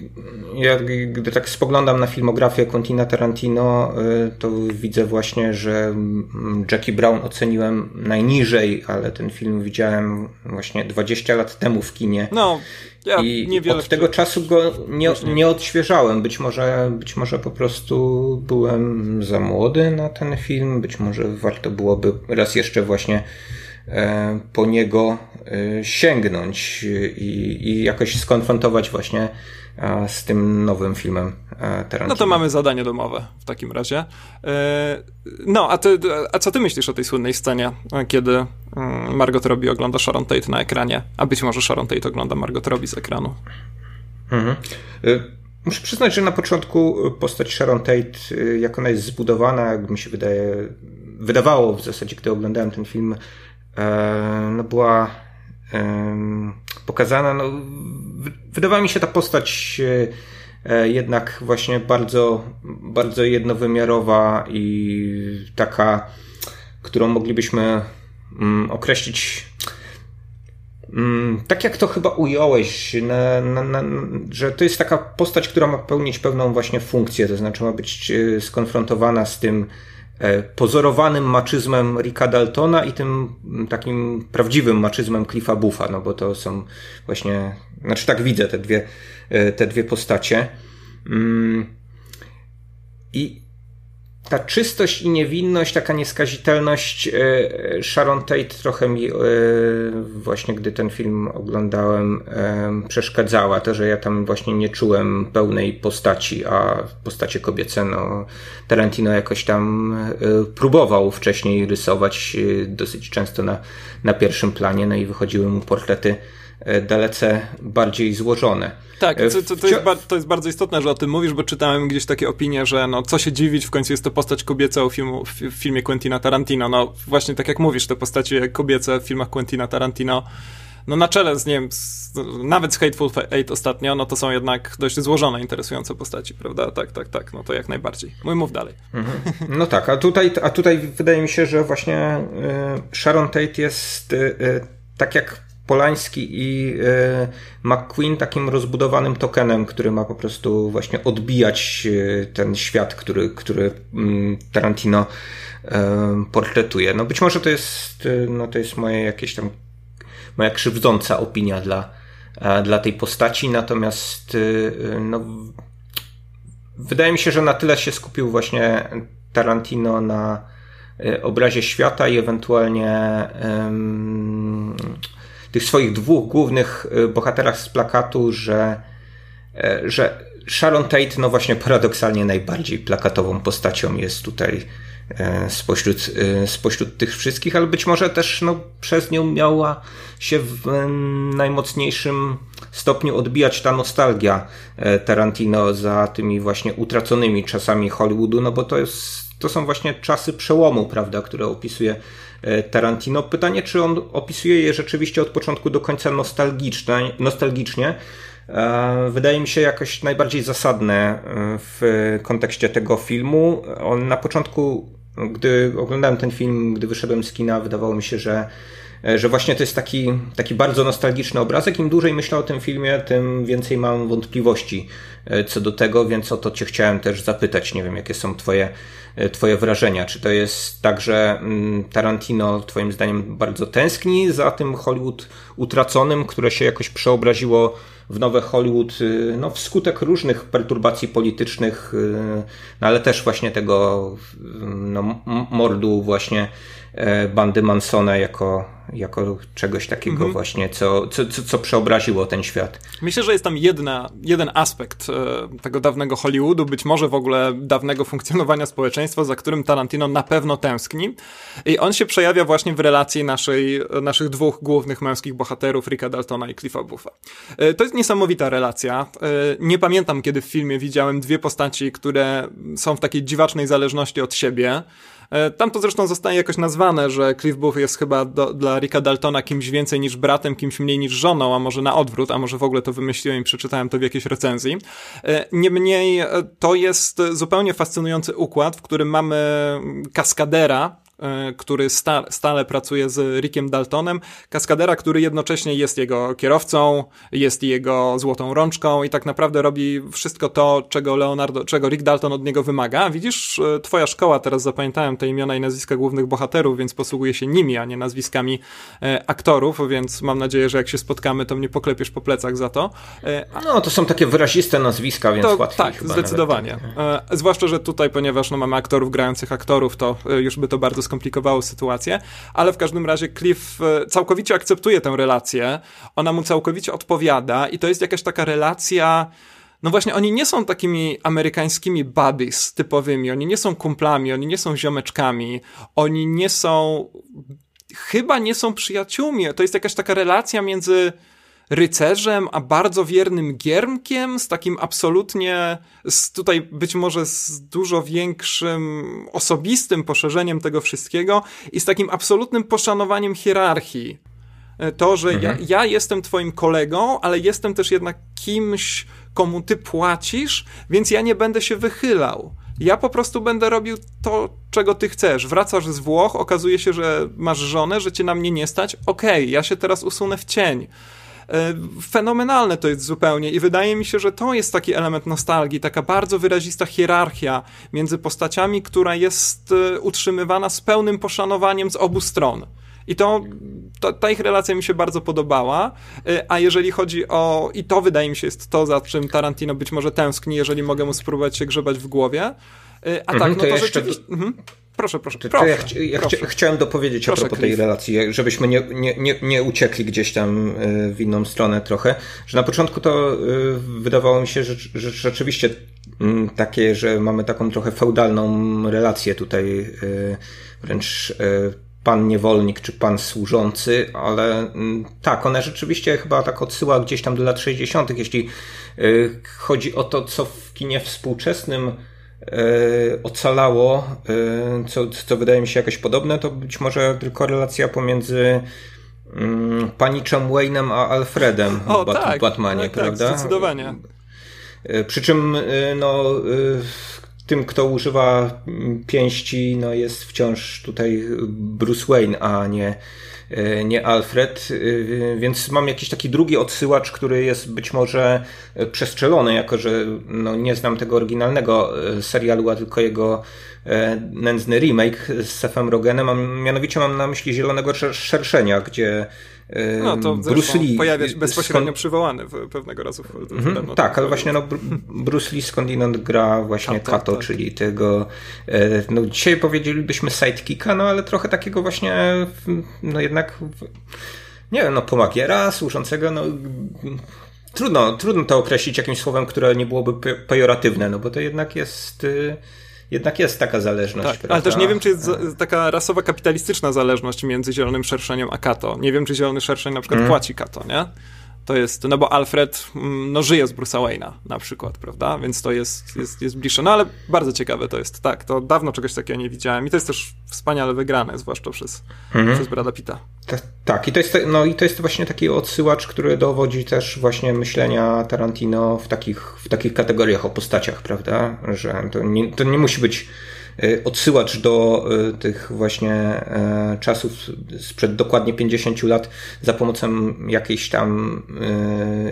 Ja, gdy tak spoglądam na filmografię Quentina Tarantino, e, to widzę właśnie, że mm, Jackie Brown oceniłem najniżej, ale ten film widziałem właśnie 20 lat temu w kinie. No, ja I od tego czasu go nie, nie odświeżałem. Być może, być może po prostu byłem za młody na ten film. Być może warto byłoby raz jeszcze właśnie e, po niego e, sięgnąć i, i jakoś skonfrontować właśnie z tym nowym filmem Tarantino. No to mamy zadanie domowe w takim razie. E, no, a, ty, a co ty myślisz o tej słynnej scenie, kiedy mm, Margot Robbie ogląda Sharon Tate na ekranie, a być może Sharon Tate ogląda Margot Robbie z ekranu? Mhm. E, muszę przyznać, że na początku postać Sharon Tate, e, jak ona jest zbudowana, jak mi się wydaje, wydawało w zasadzie, gdy oglądałem ten film, no była pokazana. No, wydawała mi się ta postać e, jednak właśnie bardzo, bardzo jednowymiarowa i taka, którą moglibyśmy mm, określić mm, tak jak to chyba ująłeś, na, na, na, że to jest taka postać, która ma pełnić pewną właśnie funkcję, to znaczy ma być e, skonfrontowana z tym E, pozorowanym maczyzmem Ricka Daltona i tym takim prawdziwym maczyzmem Cliffa Buffa, no bo to są właśnie, znaczy tak widzę te dwie, e, te dwie postacie. Mm. I ta czystość i niewinność, taka nieskazitelność e, Sharon Tate trochę mi e, właśnie, gdy ten film oglądałem, przeszkadzała. To, że ja tam właśnie nie czułem pełnej postaci, a postacie kobiece, no Tarantino jakoś tam próbował wcześniej rysować dosyć często na, na pierwszym planie, no i wychodziły mu portrety dalece bardziej złożone. Tak, to, to, to, jest, to, jest, bardzo istotne, że o tym mówisz, bo czytałem gdzieś takie opinie, że no co się dziwić, w końcu jest to postać kobieca w, filmu, w filmie Quentina Tarantino. No właśnie tak jak mówisz, te postacie kobiece w filmach Quentina Tarantino no na czele z, nie wiem, z, nawet z Hateful Eight ostatnio, no to są jednak dość złożone, interesujące postaci, prawda? Tak, tak, tak, no to jak najbardziej. Mój mów dalej. Mhm. No tak, a tutaj, a tutaj wydaje mi się, że właśnie y, Sharon Tate jest tak jak Polański i e, McQueen takim rozbudowanym tokenem, który ma po prostu właśnie odbijać e, ten świat, który, który mm, Tarantino e, portretuje. No być może to jest, no to jest moje jakieś tam, moja krzywdząca opinia dla, dla tej postaci, natomiast no, wydaje mi się, że na tyle się skupił właśnie Tarantino na obrazie świata i ewentualnie um, tych swoich dwóch głównych y, bohaterach z plakatu, że, e, że Sharon Tate, no właśnie paradoksalnie najbardziej plakatową postacią jest tutaj e, spośród, e, spośród tych wszystkich, ale być może też no, przez nią miała się w najmocniejszym stopniu odbijać ta nostalgia Tarantino za tymi właśnie utraconymi czasami Hollywoodu, no bo to jest to są właśnie czasy przełomu, prawda, które opisuje E, Tarantino. Pytanie, czy on opisuje je rzeczywiście od początku do końca nostalgicznie, nostalgicznie. E, wydaje mi się jakoś najbardziej zasadne e, w kontekście tego filmu. On na początku, gdy oglądałem ten film, gdy wyszedłem z kina, wydawało mi się, że że właśnie to jest taki, taki bardzo nostalgiczny obrazek. Im dłużej myślę o tym filmie, tym więcej mam wątpliwości co do tego, więc o to Cię chciałem też zapytać. Nie wiem, jakie są Twoje E, twoje wrażenia? Czy to jest tak, że mm, Tarantino Twoim zdaniem bardzo tęskni za tym Hollywood utraconym, które się jakoś przeobraziło w nowe Hollywood no, wskutek różnych perturbacji politycznych, no, ale też właśnie tego no, mordu właśnie e, bandy Mansona jako jako czegoś takiego mhm. właśnie, co, co, co, co, przeobraziło ten świat. Myślę, że jest tam jedna, jeden aspekt e, tego dawnego Hollywoodu, być może w ogóle dawnego funkcjonowania społeczeństwa, za którym Tarantino na pewno tęskni. I on się przejawia właśnie w relacji naszej, naszych dwóch głównych męskich bohaterów, Ricka Daltona i Cliffa Buffa. E, to, jest niesamowita relacja. Nie pamiętam, kiedy w filmie widziałem dwie postaci, które są w takiej dziwacznej zależności od siebie. E, tam to zresztą zostaje jakoś nazwane, że Cliff Booth jest chyba do, dla Ricka Daltona kimś więcej niż bratem, kimś mniej niż żoną, a może na odwrót, a może w ogóle to wymyśliłem i przeczytałem to w jakiejś recenzji. E, niemniej e, to jest zupełnie fascynujący układ, w którym mamy kaskadera, który sta, stale pracuje z Rickiem Daltonem, kaskadera, który jednocześnie jest jego kierowcą, jest jego złotą rączką i tak naprawdę robi wszystko to, czego Leonardo, czego Rick Dalton od niego wymaga. Widzisz, e, twoja szkoła, teraz zapamiętałem te imiona i nazwiska głównych bohaterów, więc posługuje się nimi, a nie nazwiskami e, aktorów, więc mam nadzieję, że jak się spotkamy, to mnie poklepiesz po plecach za to. A... No, to są takie wyraziste nazwiska, więc to, łatwiej Tak, zdecydowanie. Nawet. Zwłaszcza, że tutaj, ponieważ no, mamy aktorów grających aktorów, to już by to bardzo skomplikowało sytuację, ale w każdym razie Cliff e, całkowicie akceptuje tę relację, ona mu całkowicie odpowiada i to jest jakaś taka relacja, no właśnie, oni nie są takimi amerykańskimi buddies typowymi, oni nie są kumplami, oni nie są ziomeczkami, oni nie są, chyba nie są przyjaciółmi, to jest jakaś taka relacja między rycerzem, a bardzo wiernym giermkiem, z takim absolutnie, z tutaj być może z dużo większym osobistym poszerzeniem tego wszystkiego i z takim absolutnym poszanowaniem hierarchii. E, to, że mhm. ja, ja jestem twoim kolegą, ale jestem też jednak kimś, komu ty płacisz, więc ja nie będę się wychylał. Ja po prostu będę robił to, czego ty chcesz. Wracasz z Włoch, okazuje się, że masz żonę, że cię na mnie nie stać. Okej, okay, ja się teraz usunę w cień. E, fenomenalne to jest zupełnie i wydaje mi się, że to jest taki element nostalgii, taka bardzo wyrazista hierarchia między postaciami, która jest e, utrzymywana z pełnym poszanowaniem z obu stron. I to, to, ta ich relacja mi się bardzo podobała. E, a jeżeli chodzi o. I to wydaje mi się jest to, za czym Tarantino być może tęskni, jeżeli mogę mu spróbować się grzebać w głowie. A tak, mhm, no to, to rzeczywiście. Mhm. Proszę, proszę. To, proszę, ja, chci ja proszę. chciałem dopowiedzieć proszę, a propos tej relacji, żebyśmy nie, nie, nie, nie uciekli gdzieś tam e, w inną stronę trochę, że na początku to e, wydawało mi się, że, że rzeczywiście mm, takie, że mamy taką trochę feudalną relację tutaj, e, wręcz pan niewolnik czy pan służący, ale mm, tak, ona rzeczywiście chyba tak odsyła gdzieś tam do lat 60., jeśli chodzi o to, co w kinie współczesnym ocalało, e, co, co wydaje mi się jakoś podobne, to być może tylko relacja pomiędzy mm, paniczem Wayne'em a Alfredem o, w Bat tak, Batmanie, tak, prawda? Tak, zdecydowanie. E, przy czym no, tym, kto używa pięści, no, jest wciąż tutaj Bruce Wayne, a nie E, nie Alfred, e, więc mam jakiś taki drugi odsyłacz, który jest być może e, przestrzelony, jako że no, nie znam tego oryginalnego serialu, a tylko jego nędzny remake z Sefem Rogenem. Mam, mianowicie mam na myśli Zielonego Szerszenia, gdzie no to Bruce Lee pojawia się bezpośrednio skąd... przywołany w, pewnego razu. W, mm-hmm, tak, ale właśnie no, Bruce Lee skądinąd gra właśnie Kato, Kato tak. czyli tego no dzisiaj powiedzielibyśmy sidekicka, no ale trochę takiego właśnie no jednak nie wiem, no pomagiera służącego, no trudno, trudno to określić jakimś słowem, które nie byłoby pejoratywne, no bo to jednak jest y, jednak jest taka zależność. Tak, ale też nie wiem, czy jest taka rasowa kapitalistyczna zależność między Zielonym Szerszeniem a Kato. Nie wiem, czy Zielony Szerszeń na przykład mm. płaci Kato, nie? To jest, no bo Alfred mm, no, żyje z Bruce'a Wayne'a na przykład, prawda? Więc to jest, jest, jest bliższe. No ale bardzo ciekawe to jest, tak. To dawno czegoś takiego nie widziałem i to jest też wspaniale wygrane, zwłaszcza przez, mhm. przez Brada Pitta. tak, i to, jest, no, i to jest właśnie taki odsyłacz, który dowodzi też właśnie myślenia Tarantino w takich, w takich kategoriach o postaciach, prawda? Że to nie, to nie musi być odsyłacz do e, tych właśnie e, czasów sprzed dokładnie 50 lat za pomocą jakichś tam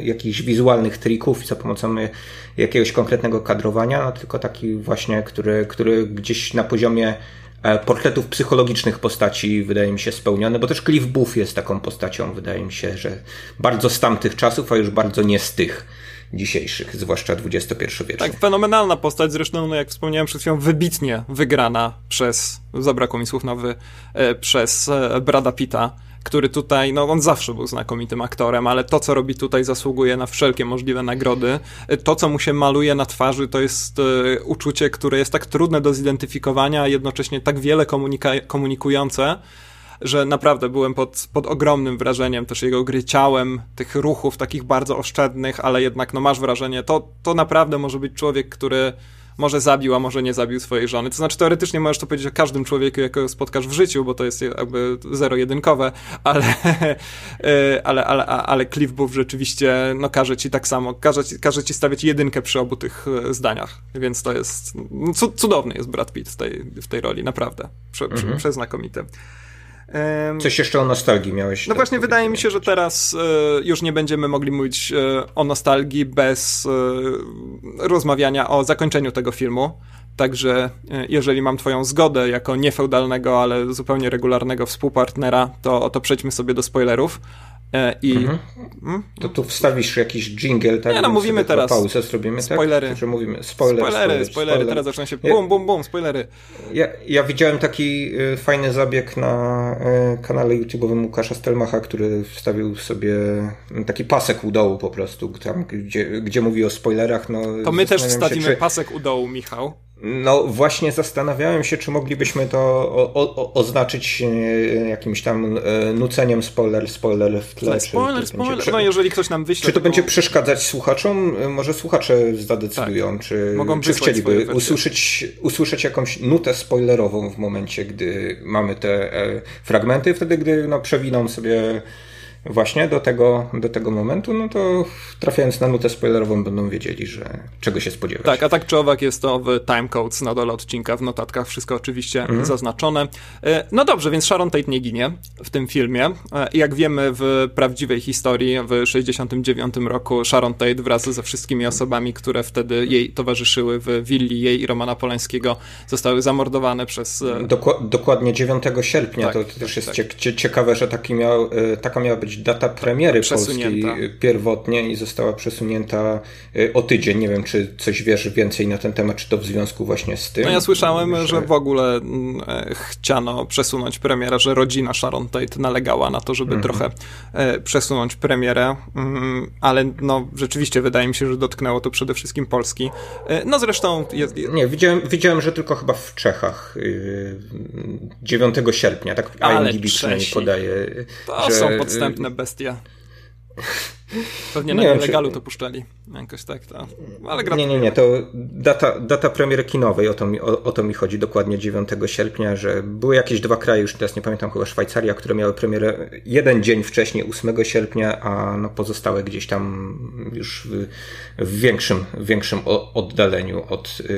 jakichś wizualnych trików, za pomocą jakiegoś konkretnego kadrowania, no tylko taki właśnie, który, który gdzieś na poziomie portretów psychologicznych postaci wydaje mi się spełniony, bo też Cliff Booth jest taką postacią, wydaje mi się, że bardzo z tamtych czasów, a już bardzo nie z tych dzisiejszych, zwłaszcza XXI-wiecznych. Tak, fenomenalna postać, zresztą, no jak wspomniałem przed chwilą, wybitnie wygrana przez, zabrakło mi słów nowy, e, przez e, Brada Pitta, który tutaj, no on zawsze był znakomitym aktorem, ale to, co robi tutaj, zasługuje na wszelkie możliwe nagrody. E, to, co mu się maluje na twarzy, to jest uczucie, które jest tak trudne do zidentyfikowania, a jednocześnie tak wiele komunikujące, że naprawdę byłem pod, pod ogromnym wrażeniem też jego gry ciałem, tych ruchów takich bardzo oszczędnych, ale jednak no masz wrażenie, to, to naprawdę może być człowiek, który może zabił, a może nie zabił swojej żony. To znaczy, teoretycznie możesz to powiedzieć o każdym człowieku, jakiego spotkasz w życiu, bo to jest jakby zero-jedynkowe, ale, e, ale, ale, ale Cliff Booth rzeczywiście no, każe ci tak samo, każe ci, każe ci stawiać jedynkę przy obu tych e, zdaniach, więc to jest, no, cudowny jest Brad Pitt w tej, w tej roli, naprawdę, Prze, mhm. przeznakomity. Coś jeszcze o nostalgii miałeś. No właśnie, wydaje mi się, że teraz e, już nie będziemy mogli mówić e, o nostalgii bez e, rozmawiania o zakończeniu tego filmu. Także jeżeli mam Twoją zgodę jako niefeudalnego, ale zupełnie regularnego współpartnera, to, to przejdźmy sobie do spoilerów. E, I... Mhm. Hmm? To tu wstawisz jakiś jingle, tak? Nie, no mówimy teraz. Pauzę zrobimy, tak? spoilery. tak? Że mówimy spoiler, spoilery, spoiler, spoilery, teraz zaczyna się bum, bum, bum, spoilery. Ja, ja widziałem taki y, fajny zabieg na y, kanale YouTube'owym Łukasza Stelmacha, który wstawił sobie taki pasek u dołu po prostu, tam, gdzie, gdzie mówi o spoilerach. No, to my też wstawimy czy... pasek u dołu, Michał. No właśnie zastanawiałem się, czy moglibyśmy to o, o, oznaczyć jakimś tam nuceniem spoiler, spoiler w Spoiler, spoiler. no jeżeli ktoś nam wyśle... Czy to będzie przeszkadzać słuchaczom? E, może słuchacze zadecydują, tak. czy, Mogą czy chcieliby usłyszeć, usłyszeć jakąś nutę spoilerową w momencie, gdy mamy te fragmenty, wtedy gdy no, przewiną sobie właśnie do tego, do tego momentu, no to trafiając na nutę spoilerową będą wiedzieli, że czego się spodziewać. Tak, a tak czy owak jest to w timecodes na dole odcinka, w notatkach, wszystko oczywiście mhm. zaznaczone. E, no dobrze, więc Sharon Tate nie ginie w tym filmie. E, jak wiemy w prawdziwej historii w 69 roku Sharon Tate wraz ze wszystkimi osobami, które wtedy jej towarzyszyły w willi jej i Romana Polańskiego zostały zamordowane przez... E, Doku dokładnie 9 sierpnia, tak, to, to też jest tak. ciekawe, że taki miał, taka miała być być data premiery polskiej pierwotnie i została przesunięta y, o tydzień. Nie wiem, czy coś wiesz więcej na ten temat, czy to w związku właśnie z tym? No ja słyszałem, że, że w ogóle mm, e, chciano przesunąć premierę, że rodzina Sharon Tate nalegała na to, żeby mhm. trochę e, przesunąć premierę, mm, ale no rzeczywiście wydaje mi się, że dotknęło to przede wszystkim Polski. E, no zresztą... Jest... Nie, widziałem, widziałem, że tylko chyba w Czechach 9 sierpnia, tak IMDb przynajmniej podaje. To że, są podstępne na bestia. Pewnie na nielegalu to puszczali. Jakoś tak to. Ale Nie, nie, nie. To data, data premiery kinowej, o to, mi, o, o, to mi chodzi dokładnie 9 sierpnia, że były jakieś dwa kraje, już teraz nie pamiętam, chyba Szwajcaria, które miały premierę jeden dzień wcześniej, 8 sierpnia, a no pozostałe gdzieś tam już w, w większym, większym oddaleniu od, y,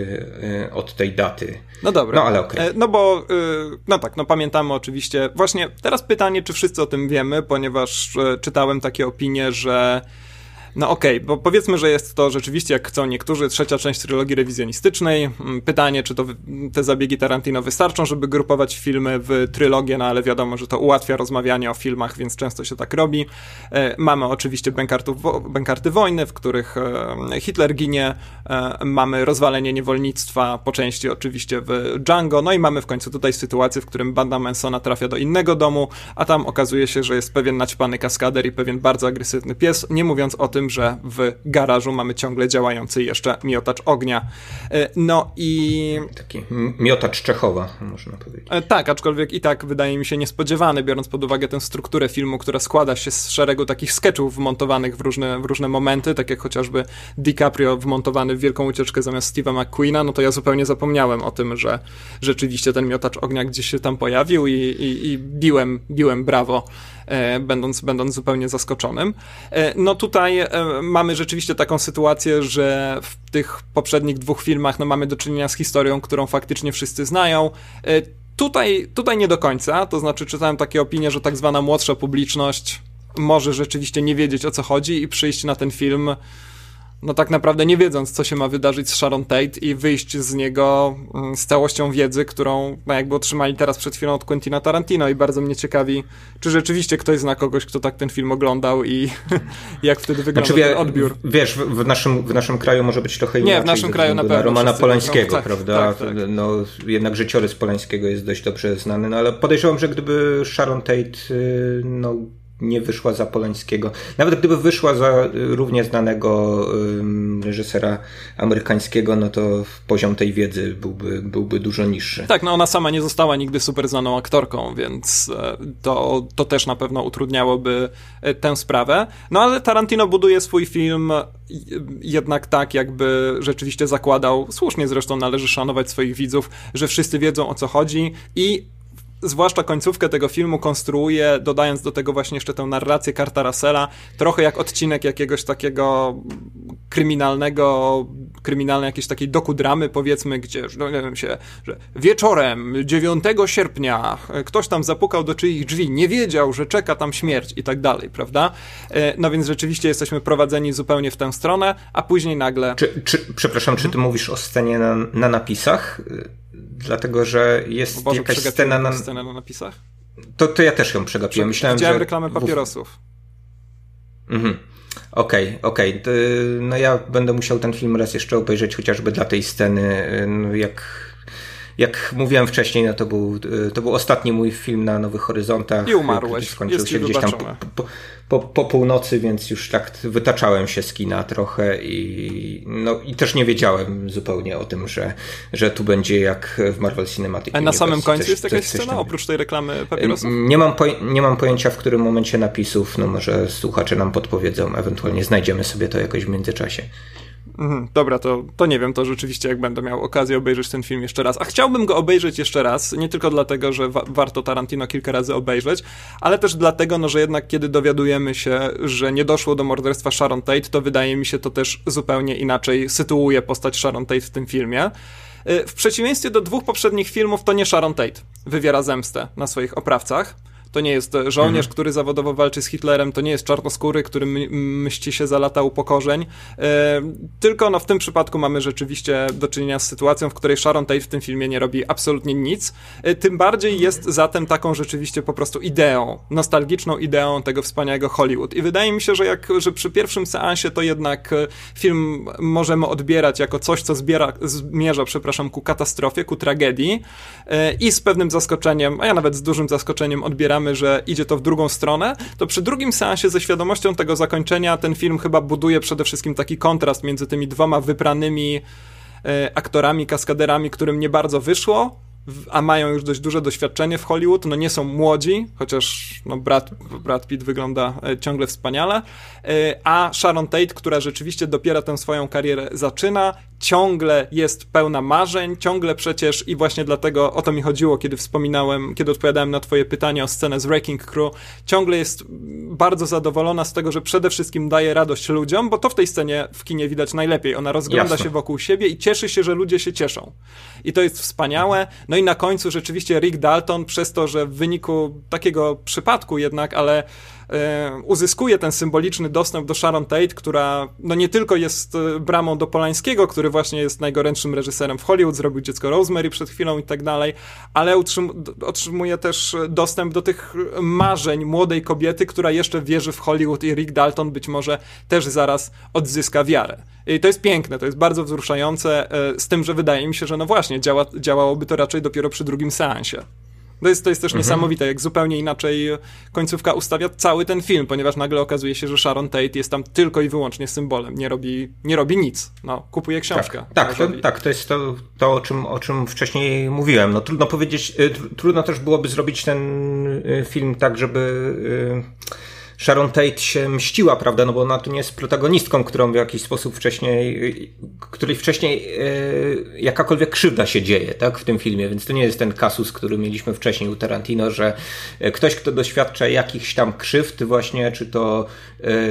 y, od tej daty. No dobra. No ale okej. Okay. E, no bo, y, no tak, no pamiętamy oczywiście. Właśnie teraz pytanie, czy wszyscy o tym wiemy, ponieważ e, czytałem takie opinie, że no okej, okay, bo powiedzmy, że jest to rzeczywiście, jak chcą niektórzy, trzecia część trylogii rewizjonistycznej. Mm, pytanie, czy to te zabiegi Tarantino wystarczą, żeby grupować filmy w trylogię, no ale wiadomo, że to ułatwia rozmawianie o filmach, więc często się tak robi. E, mamy oczywiście bękarty wojny, w których e, Hitler ginie, e, mamy rozwalenie niewolnictwa, po części oczywiście w Django, no i mamy w końcu tutaj sytuację, w którym banda Mansona trafia do innego domu, a tam okazuje się, że jest pewien naćpany kaskader i pewien bardzo agresywny pies, nie mówiąc o tym, tym, że w garażu mamy ciągle działający jeszcze miotacz ognia. E, no i... Taki miotacz Czechowa, można powiedzieć. E, tak, aczkolwiek i tak wydaje mi się niespodziewany, biorąc pod uwagę tę strukturę filmu, która składa się z szeregu takich sketchów wmontowanych w różne, w różne momenty, tak jak chociażby DiCaprio wmontowany w Wielką Ucieczkę zamiast Steve'a McQueena, no to ja zupełnie zapomniałem o tym, że rzeczywiście ten miotacz ognia gdzieś się tam pojawił i, i, i biłem, biłem brawo będąc, będąc zupełnie zaskoczonym. E, no tutaj e, mamy rzeczywiście taką sytuację, że w tych poprzednich dwóch filmach no mamy do czynienia z historią, którą faktycznie wszyscy znają. Tutaj, tutaj nie do końca, to znaczy czytałem takie opinie, że tak zwana młodsza publiczność może rzeczywiście nie wiedzieć o co chodzi i przyjść na ten film no tak naprawdę nie wiedząc, co się ma wydarzyć z Sharon Tate i wyjść z niego mm, z całością wiedzy, którą no jakby otrzymali teraz przed chwilą od Quentina Tarantino i bardzo mnie ciekawi, czy rzeczywiście ktoś zna kogoś, kto tak ten film oglądał i jak wtedy wygląda znaczy, ten odbiór. Wiesz, w, naszym, w naszym kraju może być trochę inaczej. Nie, w naszym kraju na pewno. Na Romana Polańskiego, tak, prawda? Tak, tak. No, jednak życiorys Polańskiego jest dość dobrze znany, no ale podejrzewam, że gdyby Sharon Tate y, no, nie wyszła za Polańskiego. Nawet gdyby wyszła za równie znanego reżysera amerykańskiego, no to poziom tej wiedzy byłby, byłby dużo niższy. Tak, no ona sama nie została nigdy super znaną aktorką, więc e, to, to też na pewno utrudniałoby e, tę sprawę. No ale Tarantino buduje swój film jednak tak, jakby rzeczywiście zakładał, słusznie zresztą należy szanować swoich widzów, że wszyscy wiedzą o co chodzi i zwłaszcza końcówkę tego filmu konstruuje, dodając do tego właśnie jeszcze tę narrację Karta Russella, trochę jak odcinek jakiegoś takiego kryminalnego, kryminalnej jakiejś takiej dokudramy, powiedzmy, gdzie, no nie wiem się, że wieczorem 9 sierpnia ktoś tam zapukał do czyich drzwi, nie wiedział, że czeka tam śmierć i tak dalej, prawda? E, no więc rzeczywiście jesteśmy prowadzeni zupełnie w tę stronę, a później nagle... Czy, czy, przepraszam, czy ty mówisz o scenie na, na napisach? Dlatego że jest Boże, jakaś scena na... scenę na napisach? To, to ja też ją przegapiłem. Myślałem, Widziałem że... reklamę papierosów. Mhm. Okej, okay, okej. Okay. No ja będę musiał ten film raz jeszcze obejrzeć, chociażby dla tej sceny, no jak jak mówiłem wcześniej, no to był, to był ostatni mój film na Nowych Horyzontach. I umarłeś. Skończył Jest się gdzieś tam po, po, po, po, północy, więc już tak wytaczałem się z kina trochę i, no, i też nie wiedziałem zupełnie o tym, że, że tu będzie jak w Marvel Cinematic A na samym końcu coś, jest jakaś scena oprócz tej reklamy papierosów? Nie mam, nie mam pojęcia w którym momencie napisów, no może słuchacze nam podpowiedzą, ewentualnie znajdziemy sobie to jakoś w międzyczasie. Mhm, dobra, to, to nie wiem, to rzeczywiście jak będę miał okazję obejrzeć ten film jeszcze raz. A chciałbym go obejrzeć jeszcze raz, nie tylko dlatego, że wa warto Tarantino kilka razy obejrzeć, ale też dlatego, no, że jednak kiedy dowiadujemy się, że nie doszło do morderstwa Sharon Tate, to wydaje mi się to też zupełnie inaczej sytuuje postać Sharon Tate w tym filmie. Y, w przeciwieństwie do dwóch poprzednich filmów, to nie Sharon Tate wywiera zemstę na swoich oprawcach to nie jest żołnierz, mhm. który zawodowo walczy z Hitlerem, to nie jest czarnoskóry, który mści się za lata upokorzeń, e, tylko no, w tym przypadku mamy rzeczywiście do czynienia z sytuacją, w której Sharon Tate w tym filmie nie robi absolutnie nic, e, tym bardziej jest zatem taką rzeczywiście po prostu ideą, nostalgiczną ideą tego wspaniałego Hollywood. I wydaje mi się, że, jak, że przy pierwszym seansie to jednak e, film możemy odbierać jako coś, co zbiera, zmierza, przepraszam, ku katastrofie, ku tragedii. I z pewnym zaskoczeniem, a ja nawet z dużym zaskoczeniem odbieramy że idzie to w drugą stronę, to przy drugim seansie ze świadomością tego zakończenia ten film chyba buduje przede wszystkim taki kontrast między tymi dwoma wybranymi e, aktorami, kaskaderami, którym nie bardzo wyszło, a mają już dość duże doświadczenie w Hollywood, no nie są młodzi, chociaż no Brad, Brad Pitt wygląda e, ciągle wspaniale, e, a Sharon Tate, która rzeczywiście dopiero tę swoją karierę zaczyna, ciągle jest pełna marzeń, ciągle przecież i właśnie dlatego o to mi chodziło, kiedy wspominałem, kiedy odpowiadałem na twoje pytanie o scenę z Wrecking Crew, ciągle jest bardzo zadowolona z tego, że przede wszystkim daje radość ludziom, bo to w tej scenie w kinie widać najlepiej. Ona rozgląda Jasne. się wokół siebie i cieszy się, że ludzie się cieszą. I to jest wspaniałe. No i na końcu rzeczywiście Rick Dalton przez to, że w wyniku takiego przypadku jednak, ale E, uzyskuje ten symboliczny dostęp do Sharon Tate, która no nie tylko jest e, bramą do Polańskiego, który właśnie jest najgorętszym reżyserem w Hollywood, zrobił dziecko Rosemary przed chwilą i tak dalej, ale otrzymuje też dostęp do tych marzeń młodej kobiety, która jeszcze wierzy w Hollywood i Rick Dalton być może też zaraz odzyska wiarę. I to jest piękne, to jest bardzo wzruszające, e, z tym, że wydaje mi się, że no właśnie, działa, działałoby to raczej dopiero przy drugim seansie. To jest, to jest też mhm. niesamowite, jak zupełnie inaczej końcówka ustawia cały ten film, ponieważ nagle okazuje się, że Sharon Tate jest tam tylko i wyłącznie symbolem, nie robi, nie robi nic. No, kupuje książkę. Tak, tak, to, tak, to jest to, to o, czym, o czym wcześniej mówiłem. No, trudno powiedzieć, y, trudno też byłoby zrobić ten y, film tak, żeby y, Sharon Tate się mściła, prawda, no bo ona tu nie jest protagonistką, którą w jakiś sposób wcześniej, której wcześniej e, jakakolwiek krzywda się dzieje, tak, w tym filmie, więc to nie jest ten kasus, który mieliśmy wcześniej u Tarantino, że e, ktoś, kto doświadcza jakichś tam krzywd właśnie, czy to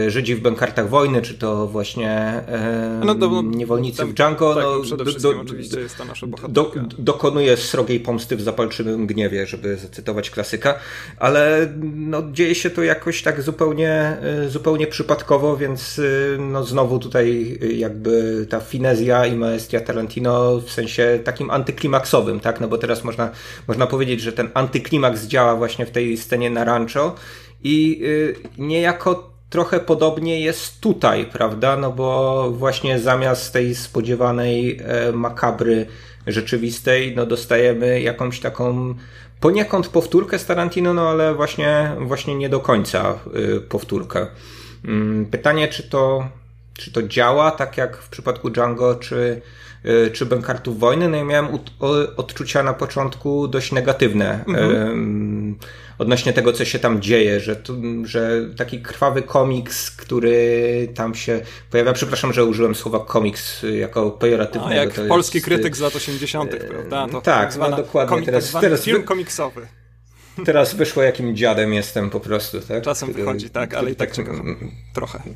Żydzi w bękartach wojny, czy to właśnie e, no, do, niewolnicy w Django, tak, no, przede wszystkim do, oczywiście jest ta nasza do, dokonuje srogiej pomsty w zapalczywym gniewie, żeby zacytować klasyka, ale no, dzieje się to jakoś tak zupełnie zupełnie, y, zupełnie przypadkowo, więc no znowu tutaj jakby ta finezja i maestria Tarantino w sensie takim antyklimaksowym, tak? No bo teraz można, można powiedzieć, że ten antyklimaks działa właśnie w tej scenie na rancho i niejako trochę podobnie jest tutaj, prawda? No bo właśnie zamiast tej spodziewanej e, makabry rzeczywistej, no dostajemy jakąś taką poniekąd powtórkę z Tarantino, no ale właśnie, właśnie nie do końca y, powtórkę. Mm, pytanie, czy to, czy to działa tak jak w przypadku Django, czy, y, czy Bankartów Wojny? No ja miałem odczucia na początku dość negatywne. Mhm odnośnie tego, co się tam dzieje, że, tu, że taki krwawy komiks, który tam się pojawia, przepraszam, że użyłem słowa komiks jako pejoratywnego. No, jak polski jest, krytyk z lat 80., prawda? To tak, tak no dokładnie. Komik, teraz, tak teraz film komiksowy. Teraz wyszło, jakim dziadem jestem po prostu, tak? Czasem wychodzi, tak, ale i tak, tak trochę.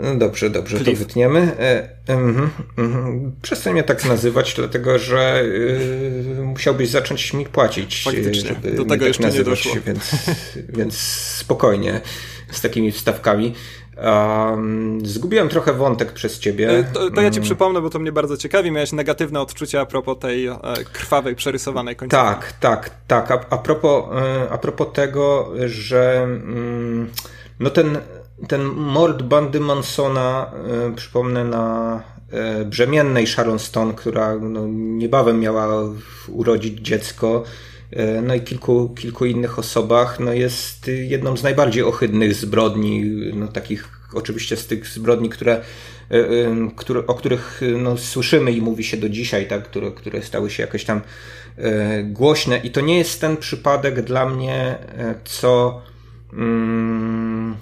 No dobrze, dobrze, Cliff. to wytniemy. E, mm, mm, przestań mnie tak nazywać, dlatego że y, musiałbyś zacząć mi płacić, Faktycznie, żeby do tego tak jeszcze nazywać, nie doszło. Więc, więc spokojnie z takimi wstawkami. Um, zgubiłem trochę wątek przez ciebie. E, to, to, ja ci mm. przypomnę, bo to mnie bardzo ciekawi. Miałeś negatywne odczucia a propos tej e, krwawej, przerysowanej końcówki. Tak, tak, tak. A, a, propos, e, a propos tego, że mm, no ten, ten mord bandy Mansona, e, przypomnę na e, brzemiennej Sharon Stone, która no, niebawem miała urodzić dziecko, e, no i kilku, kilku innych osobach, no jest jedną z najbardziej ohydnych zbrodni, no takich oczywiście z tych zbrodni, które, które o których no, słyszymy i mówi się do dzisiaj, tak, które, które stały się jakoś tam głośne. I to nie jest ten przypadek dla mnie, co mm,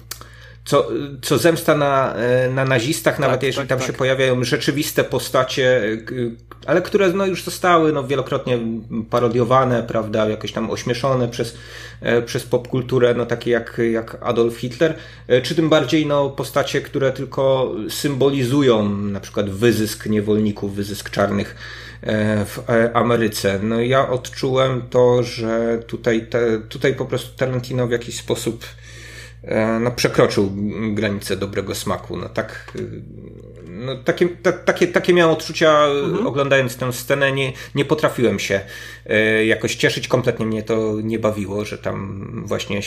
co, co zemsta na, e, na nazistach, nawet tak, jeżeli tak, tam tak. się pojawiają rzeczywiste postacie, e, ale które no, już zostały no, wielokrotnie parodiowane, prawda, jakoś tam ośmieszone przez, e, przez popkulturę, no, takie jak, jak Adolf Hitler, czy tym bardziej no, postacie, które tylko symbolizują na przykład wyzysk niewolników, wyzysk czarnych w Ameryce. No ja odczułem to, że tutaj, te, tutaj po prostu Tarantino w jakiś sposób no, przekroczył granicę dobrego smaku. No, tak, e, no, takie, ta, takie, takie miałem odczucia mhm. oglądając tę scenę. Nie, nie potrafiłem się e, jakoś cieszyć. Kompletnie mnie to nie bawiło, że tam właśnie,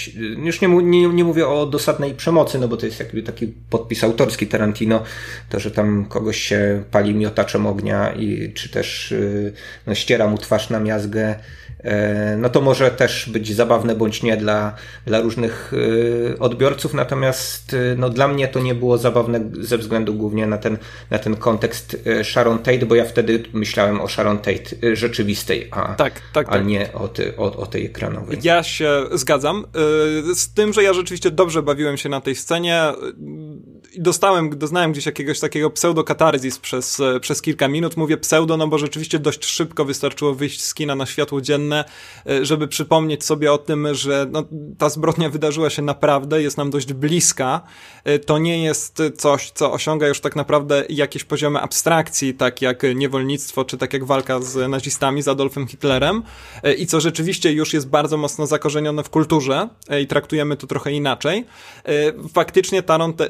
już nie, nie, nie mówię o dosadnej przemocy, no bo to jest jakby taki podpis autorski Tarantino, to, że tam kogoś się pali miotaczem ognia i czy też no, ściera mu twarz na miazgę E, no to może też być zabawne bądź nie dla, dla różnych e, odbiorców, natomiast e, no dla mnie to nie było zabawne ze względu głównie na ten, na ten kontekst Sharon Tate, bo ja wtedy myślałem o Sharon Tate rzeczywistej, a, tak, tak, a tak. nie o, ty, o, o tej ekranowej. Ja się zgadzam z tym, że ja rzeczywiście dobrze bawiłem się na tej scenie dostałem, doznałem gdzieś jakiegoś takiego pseudokatarzis przez, przez kilka minut. Mówię pseudo, no bo rzeczywiście dość szybko wystarczyło wyjść z kina na światło dzienne E, żeby przypomnieć sobie o tym, że no, ta zbrodnia wydarzyła się naprawdę, jest nam dość bliska. E, to nie jest coś, co osiąga już tak naprawdę jakieś poziomy abstrakcji, tak jak niewolnictwo, czy tak jak walka z nazistami, z Adolfem Hitlerem e, i co rzeczywiście już jest bardzo mocno zakorzenione w kulturze i traktujemy to trochę inaczej. Faktycznie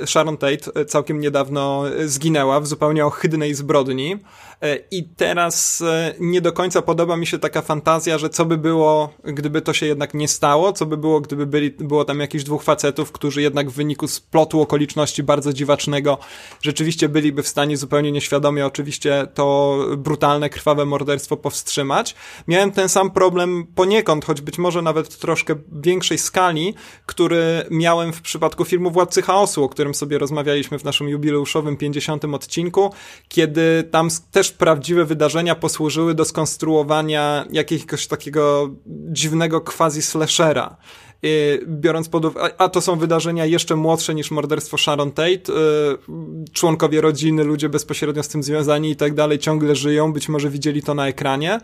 Sharon Tate całkiem niedawno zginęła w zupełnie ohydnej zbrodni. E, I teraz e, nie do końca podoba mi się taka fantazja, że co by było, gdyby to się jednak nie stało, co by było, gdyby byli, było tam jakichś dwóch facetów, którzy jednak w wyniku splotu okoliczności bardzo dziwacznego rzeczywiście byliby w stanie zupełnie nieświadomie oczywiście to brutalne, krwawe morderstwo powstrzymać. Miałem ten sam problem poniekąd, choć być może nawet troszkę większej skali, który miałem w przypadku filmu Władcy Chaosu, o którym sobie rozmawialiśmy w naszym jubileuszowym 50. odcinku, kiedy tam też prawdziwe wydarzenia posłużyły do skonstruowania jakiegoś takiego dziwnego quasi-slashera. Biorąc pod uwagę, a to są wydarzenia jeszcze młodsze niż morderstwo Sharon Tate, y, członkowie rodziny, ludzie bezpośrednio z tym związani i tak dalej ciągle żyją, być może widzieli to na ekranie,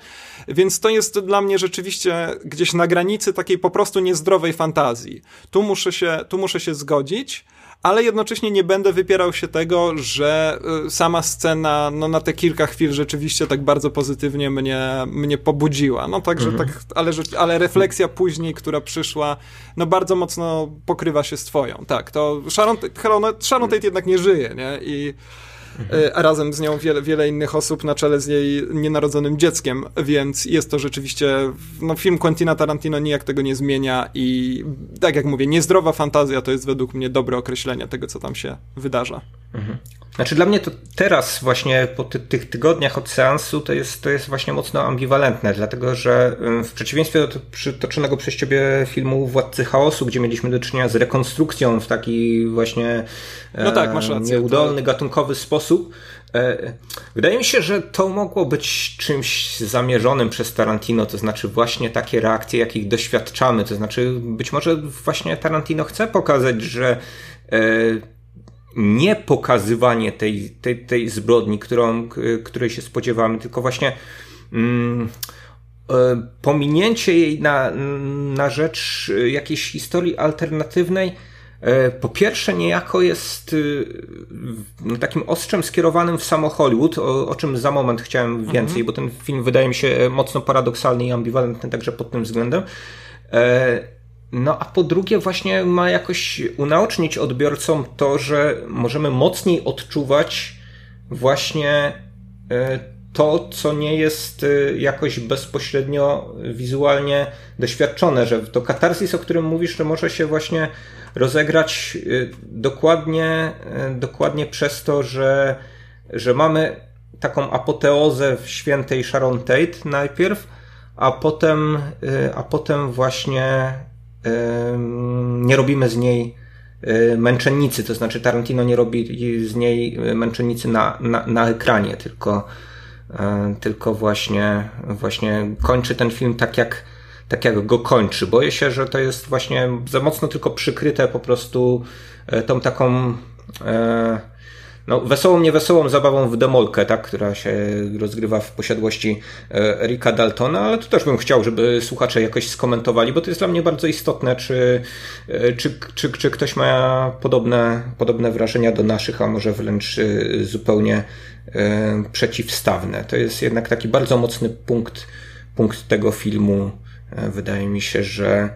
więc to jest dla mnie rzeczywiście gdzieś na granicy takiej po prostu niezdrowej fantazji. Tu muszę się, tu muszę się zgodzić, ale jednocześnie nie będę wypierał się tego, że y, sama scena no, na te kilka chwil rzeczywiście tak bardzo pozytywnie mnie, mnie pobudziła. No także mhm. tak, ale, ale refleksja później, która przyszła, no bardzo mocno pokrywa się z twoją. Tak, to Sharon, Sharon Tate jednak nie żyje, nie? I. a razem z nią wiele, wiele innych osób na czele z jej nienarodzonym dzieckiem, więc jest to rzeczywiście, no film Quentina Tarantino nijak tego nie zmienia i tak jak mówię, niezdrowa fantazja to jest według mnie dobre określenie tego, co tam się wydarza. Mhm. Znaczy dla mnie to teraz właśnie po ty tych tygodniach od seansu to jest, to jest właśnie mocno ambiwalentne, dlatego że w przeciwieństwie do przytoczonego przez ciebie filmu Władcy Chaosu, gdzie mieliśmy do czynienia z rekonstrukcją w taki właśnie no tak, masz rację, nieudolny, to... gatunkowy sposób, e, Wydaje mi się, że to mogło być czymś zamierzonym przez Tarantino, to znaczy właśnie takie reakcje, jakich doświadczamy. To znaczy, być może właśnie Tarantino chce pokazać, że e, nie pokazywanie tej, tej, tej zbrodni, którą, której się spodziewamy, tylko właśnie mm, e, pominięcie jej na, na rzecz jakiejś historii alternatywnej, e, po pierwsze, niejako jest no, takim ostrzem skierowanym w samo Hollywood, o, o czym za moment chciałem więcej, mhm. bo ten film wydaje mi się mocno paradoksalny i ambiwalentny także pod tym względem. No a po drugie właśnie ma jakoś unaocznić odbiorcom to, że możemy mocniej odczuwać właśnie e, to, co nie jest e, jakoś bezpośrednio wizualnie doświadczone, że to katarzis, o którym mówisz, że może się właśnie rozegrać e, dokładnie, dokładnie przez to, że, że mamy taką apoteozę w świętej Sharon Tate najpierw, a potem, a potem właśnie nie robimy z niej e, męczennicy, to znaczy Tarantino nie robi z niej męczennicy na, na, na ekranie, tylko, e, tylko właśnie, właśnie kończy ten film tak jak, tak jak go kończy. Boję się, że to jest właśnie za mocno tylko przykryte po prostu e, tą taką no, wesołą, niewesołą zabawą w demolkę, tak, która się rozgrywa w posiadłości e, Erika Daltona, ale tu też bym chciał, żeby słuchacze jakoś skomentowali, bo to jest dla mnie bardzo istotne, czy, e, czy, czy, czy ktoś ma podobne, podobne wrażenia do naszych, a może wręcz e, zupełnie przeciwstawne. To jest jednak taki bardzo mocny punkt, punkt tego filmu. Wydaje mi się, że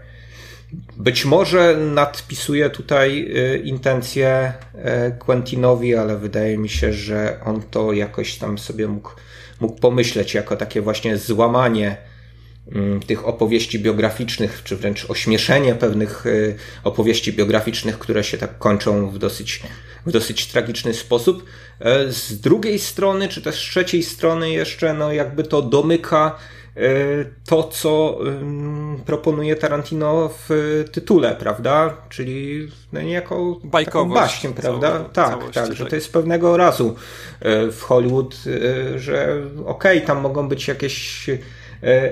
być może nadpisuje tutaj y, intencje y, Quentinowi, ale wydaje mi się, że on to jakoś tam sobie mógł, mógł pomyśleć jako takie właśnie złamanie mm, tych opowieści biograficznych, czy wręcz ośmieszenie pewnych y, opowieści biograficznych, które się tak kończą w dosyć, w dosyć tragiczny sposób. Z drugiej strony, czy też z trzeciej strony jeszcze, no jakby to domyka to, co proponuje Tarantino w tytule, prawda? Czyli no niejako baśń, prawda? Całe, tak, tak, że to jest pewnego razu e, w Hollywood, e, że okej, okay, tam mogą być jakieś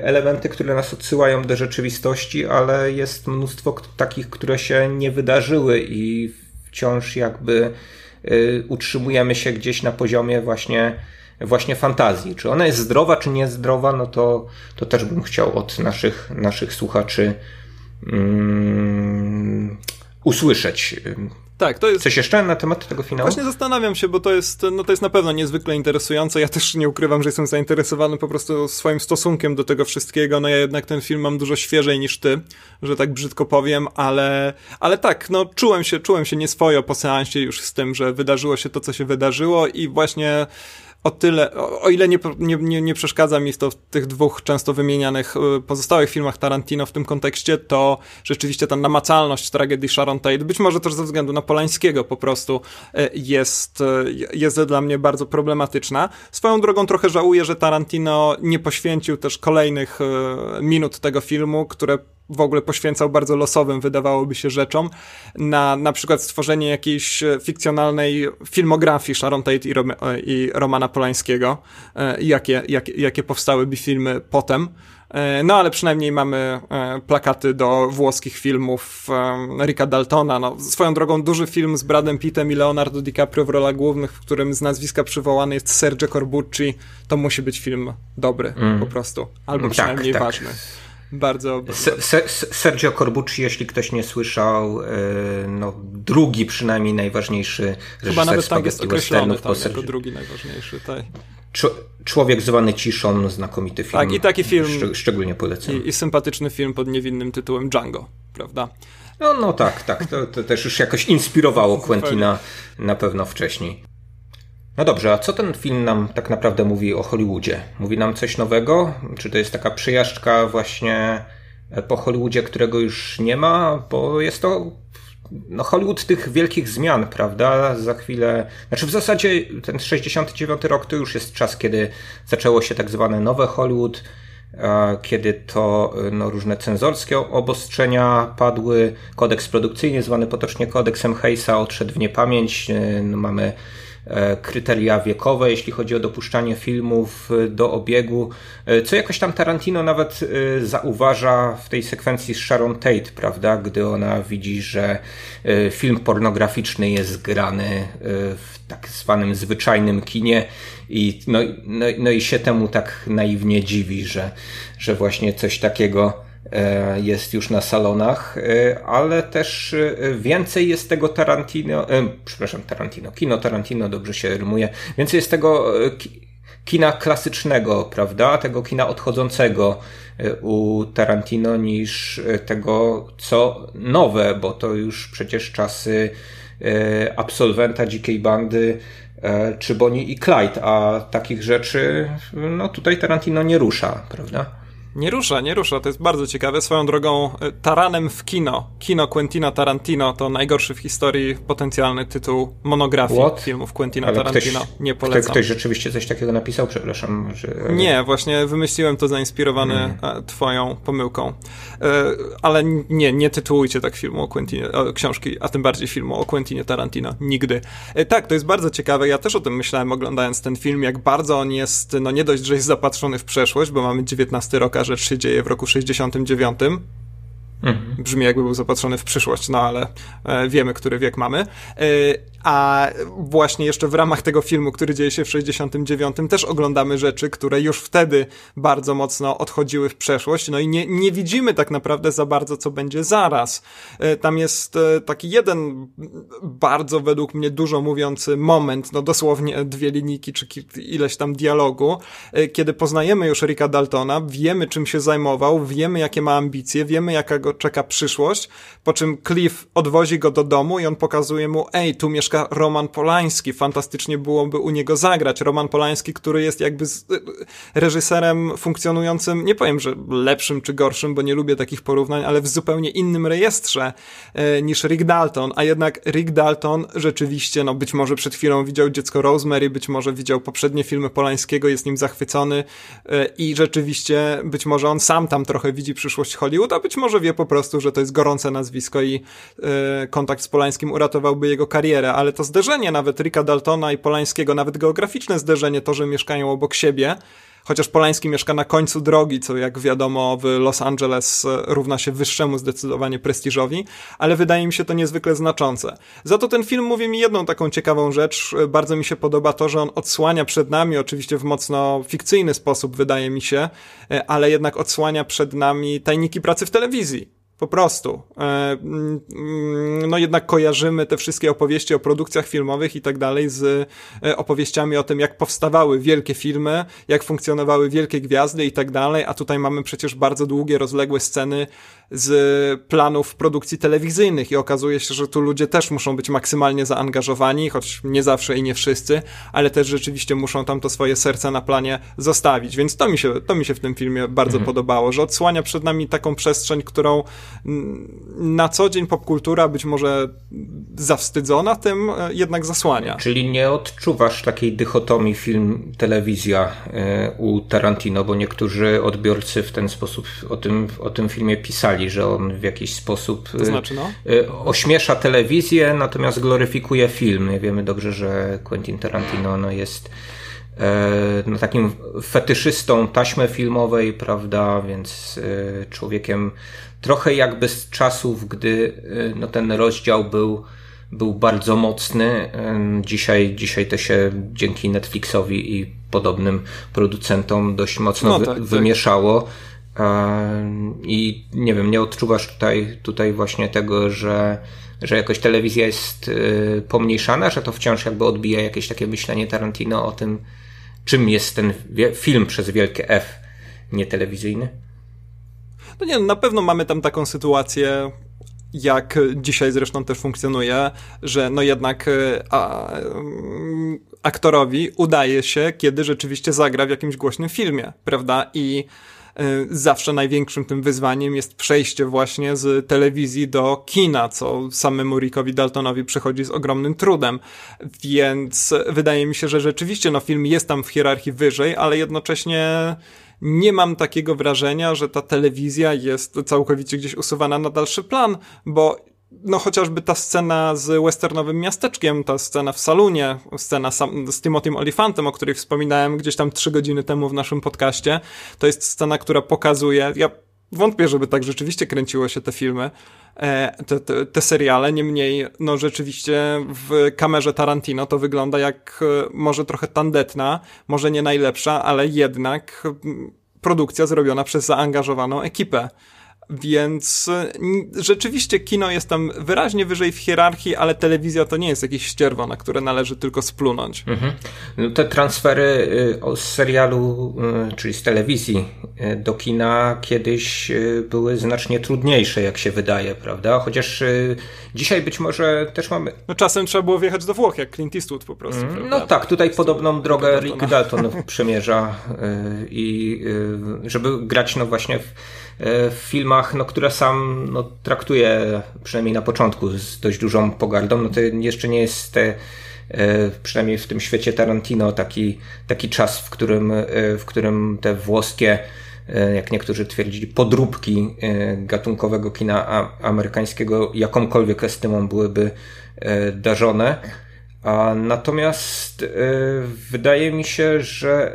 elementy, które nas odsyłają do rzeczywistości, ale jest mnóstwo takich, które się nie wydarzyły i wciąż jakby utrzymujemy się gdzieś na poziomie właśnie właśnie fantazji. Czy ona jest zdrowa, czy niezdrowa, no to, to też bym chciał od naszych, naszych słuchaczy um, usłyszeć. Tak, to jest. Coś jeszcze na temat tego finału? Właśnie zastanawiam się, bo to jest, no to jest na pewno niezwykle interesujące. Ja też nie ukrywam, że jestem zainteresowany po prostu swoim stosunkiem do tego wszystkiego. No ja jednak ten film mam dużo świeżej niż ty, że tak brzydko powiem, ale, ale tak, no czułem się, czułem się nieswojo po seansie już z tym, że wydarzyło się to, co się wydarzyło i właśnie o tyle, o, o ile nie, nie, nie, przeszkadza mi to w tych dwóch często wymienianych y, pozostałych filmach Tarantino w tym kontekście, to rzeczywiście ta namacalność tragedii Sharon Tate, być może też ze względu na Polańskiego po prostu y, jest, y, jest dla mnie bardzo problematyczna. Swoją drogą trochę żałuję, że Tarantino nie poświęcił też kolejnych minut tego filmu, które w ogóle poświęcał bardzo losowym, wydawałoby się, rzeczom, na na przykład stworzenie jakiejś e, fikcjonalnej filmografii Sharon Tate i, Rom e, i Romana Polańskiego, e, jakie, jakie, jakie powstałyby filmy potem. No ale przynajmniej mamy plakaty do włoskich filmów Ricka Daltona. No, swoją drogą duży film z Bradem Pittem i Leonardo DiCaprio w rolach głównych, w którym z nazwiska przywołany jest Sergio Corbucci. To musi być film dobry mm. po prostu. Albo tak, przynajmniej tak, ważny. Bardzo. Sergio Corbucci, jeśli ktoś nie słyszał, e, no, drugi przynajmniej najważniejszy Chyba nawet tak jest określony tam, jako drugi najważniejszy. Tak. Człowiek zwany ciszą, znakomity film. Tak, i taki film. Szcz szczególnie polecam. I, I, sympatyczny film pod niewinnym tytułem Django, prawda? No, no tak, tak. To, to też już jakoś inspirowało Quentina na pewno wcześniej. No dobrze, a co ten film nam tak naprawdę mówi o Hollywoodzie? Mówi nam coś nowego? Czy to jest taka przyjażdżka właśnie po Hollywoodzie, którego już nie ma? Bo jest to no Hollywood tych wielkich zmian, prawda? Za chwilę, znaczy w zasadzie ten 69 rok to już jest czas, kiedy zaczęło się tak zwane nowe Hollywood, kiedy to no, różne cenzorskie obostrzenia padły, kodeks produkcyjny zwany potocznie kodeksem Hayesa odszedł w niepamięć, no, mamy E, kryteria wiekowe, jeśli chodzi o dopuszczanie filmów e, do obiegu, e, co jakoś tam Tarantino nawet zauważa w tej sekwencji z Sharon Tate, prawda, gdy ona widzi, że film pornograficzny jest grany w tak zwanym zwyczajnym kinie i no, no, no i się temu tak naiwnie dziwi, że, że właśnie coś takiego E, jest już na salonach, e, ale też e, więcej jest tego Tarantino, przepraszam, Tarantino, kino Tarantino, dobrze się rymuje, więcej jest tego kina klasycznego, prawda, tego kina odchodzącego u Tarantino niż tego, co nowe, bo to już przecież czasy absolwenta dzikiej bandy czy Bonnie i Clyde, a takich rzeczy no tutaj Tarantino nie rusza, prawda? Nie rusza, nie rusza. To jest bardzo ciekawe. Swoją drogą, e, Taranem w kino. Kino Quentina Tarantino to najgorszy w historii potencjalny tytuł monografii What? filmów Quentina Ale Tarantino. Ktoś, nie polecam. Ktoś, ktoś rzeczywiście coś takiego napisał? Przepraszam. Że... Nie, właśnie wymyśliłem to zainspirowany hmm. twoją pomyłką. E, ale nie, nie tytułujcie tak filmu o Quentinie, książki, a tym bardziej filmu o Quentinie Tarantino. Nigdy. Tak, to jest bardzo ciekawe. Ja też o tym myślałem oglądając ten film, jak bardzo on jest, no nie dość, że jest zapatrzony w przeszłość, bo mamy 19 rok, rzecz się dzieje w roku 69. Mhm. Brzmi jakby był zapatrzony w przyszłość, no ale e, wiemy, który wiek mamy. E, a właśnie jeszcze w ramach tego filmu, który dzieje się w 69, też oglądamy rzeczy, które już wtedy bardzo mocno odchodziły w przeszłość, no i nie, nie widzimy tak naprawdę za bardzo, co będzie zaraz. E, tam jest taki jeden bardzo według mnie dużo mówiący moment, no dosłownie dwie linijki, czy ileś tam dialogu, kiedy poznajemy już Ricka Daltona, wiemy czym się zajmował, wiemy jakie ma ambicje, wiemy jaka czeka przyszłość, po czym Cliff odwozi go do domu i on pokazuje mu, ej, tu mieszka Roman Polański. Fantastycznie byłoby u niego zagrać. Roman Polański, który jest jakby reżyserem funkcjonującym, nie powiem, że lepszym czy gorszym, bo nie lubię takich porównań, ale w zupełnie innym rejestrze e, niż Rick Dalton. A jednak Rick Dalton rzeczywiście, no być może przed chwilą widział dziecko Rosemary, być może widział poprzednie filmy Polańskiego, jest nim zachwycony e, i rzeczywiście być może on sam tam trochę widzi przyszłość Hollywood, a być może wie po prostu, że to jest gorące nazwisko i e, kontakt z Polańskim uratowałby jego karierę. Ale to zderzenie nawet Ricka Daltona i Polańskiego, nawet geograficzne zderzenie, to, że mieszkają obok siebie, chociaż Polański mieszka na końcu drogi, co jak wiadomo w Los Angeles e, równa się wyższemu zdecydowanie prestiżowi, ale wydaje mi się to niezwykle znaczące. Za to ten film mówi mi jedną taką ciekawą rzecz, e, bardzo mi się podoba to, że on odsłania przed nami, oczywiście w mocno fikcyjny sposób wydaje mi się, e, ale jednak odsłania przed nami tajniki pracy w telewizji po prostu. E, mm, no jednak kojarzymy te wszystkie opowieści o produkcjach filmowych i tak dalej z e, opowieściami o tym, jak powstawały wielkie filmy, jak funkcjonowały wielkie gwiazdy i tak dalej, a tutaj mamy przecież bardzo długie, rozległe sceny z planów produkcji telewizyjnych i okazuje się, że tu ludzie też muszą być maksymalnie zaangażowani, choć nie zawsze i nie wszyscy, ale też rzeczywiście muszą tam to swoje serce na planie zostawić, więc to mi się, to mi się w tym filmie bardzo mhm. podobało, że odsłania przed nami taką przestrzeń, którą na co dzień popkultura być może zawstydzona tym e, jednak zasłania. Czyli nie odczuwasz takiej dychotomii film-telewizja e, u Tarantino, bo niektórzy odbiorcy w ten sposób o tym, o tym filmie pisali, że on w jakiś sposób to znaczy, no? Y, ośmiesza telewizję, natomiast gloryfikuje film. Wiemy dobrze, że Quentin Tarantino no, jest e, no, takim fetyszystą taśmy filmowej, prawda, więc e, człowiekiem trochę jakby z czasów, gdy e, no, ten rozdział był był bardzo mocny. Dzisiaj, dzisiaj to się dzięki Netflixowi i podobnym producentom dość mocno no, tak, tak. wymieszało. Tak. I nie wiem, nie odczuwasz tutaj, tutaj właśnie tego, że, że jakoś telewizja jest y, pomniejszana, że to wciąż jakby odbija jakieś takie myślenie Tarantino o tym, czym jest ten film przez wielkie F, nie telewizyjny? No nie, na pewno mamy tam taką sytuację, jak dzisiaj zresztą też funkcjonuje, że no jednak y, a, mm, aktorowi udaje się, kiedy rzeczywiście zagra w jakimś głośnym filmie, prawda? I zawsze największym tym wyzwaniem jest przejście właśnie z telewizji do kina, co samemu Rickowi Daltonowi przychodzi z ogromnym trudem. Więc wydaje mi się, że rzeczywiście no, film jest tam w hierarchii wyżej, ale jednocześnie nie mam takiego wrażenia, że ta telewizja jest całkowicie gdzieś usuwana na dalszy plan, bo no chociażby ta scena z westernowym miasteczkiem, ta scena w salonie, scena z Timothym Olifantem, o której wspominałem gdzieś tam trzy godziny temu w naszym podcaście, to jest scena, która pokazuje, ja wątpię, żeby tak rzeczywiście kręciło się te filmy, e, te, te, te, seriale, niemniej no rzeczywiście w kamerze Tarantino to wygląda jak e, może trochę tandetna, może nie najlepsza, ale jednak produkcja zrobiona przez zaangażowaną ekipę. Więc rzeczywiście kino jest tam wyraźnie wyżej w hierarchii, ale telewizja to nie jest jakieś ścierwo, na które należy tylko splunąć. Mhm. No te transfery y, z serialu, y, czyli z telewizji y, do kina kiedyś były znacznie trudniejsze, jak się wydaje, prawda? Chociaż dzisiaj być może też mamy... No czasem trzeba było wjechać do Włoch, jak Clint Eastwood po prostu. Mm, no tak, tutaj podobną drogę Rick Dalton przemierza i żeby grać no właśnie w w filmach, no, które sam no, traktuje, przynajmniej na początku, z dość dużą pogardą, no to jeszcze nie jest te, e, przynajmniej w tym świecie Tarantino taki, taki czas, w którym, e, w którym te włoskie jak niektórzy twierdzili, podróbki gatunkowego kina amerykańskiego jakąkolwiek estymą byłyby darzone. A natomiast y, wydaje mi się, że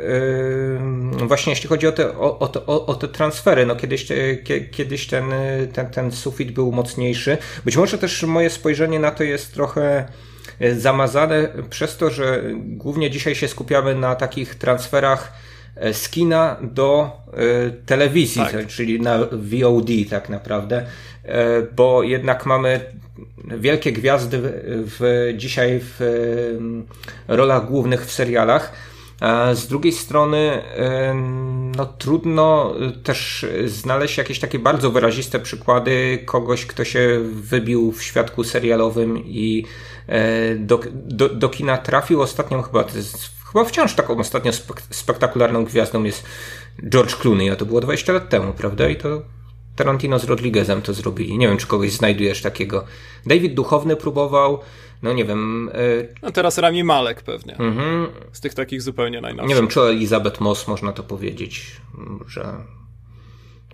y, właśnie jeśli chodzi o te, o, o, o te transfery, no kiedyś, kiedyś ten, ten, ten sufit był mocniejszy. Być może też moje spojrzenie na to jest trochę y, zamazane przez to, że głównie dzisiaj się skupiamy na takich transferach z kina do telewizji, tak. czyli na VOD tak naprawdę, bo jednak mamy wielkie gwiazdy w, dzisiaj w rolach głównych w serialach. Z drugiej strony, no trudno też znaleźć jakieś takie bardzo wyraziste przykłady kogoś, kto się wybił w świadku serialowym i e, do, do, do kina trafił. Ostatnią chyba, chyba wciąż taką ostatnio spektakularną gwiazdą jest George Clooney, a to było 20 lat temu, prawda? I to Tarantino z Rodriguezem to zrobili. Nie wiem, czy kogoś znajdujesz takiego. David Duchowny próbował, no nie wiem. Y... No teraz Rami Malek pewnie. Mhm. Z tych takich zupełnie najnowszych. Nie wiem, czy Elizabeth Moss można to powiedzieć, że.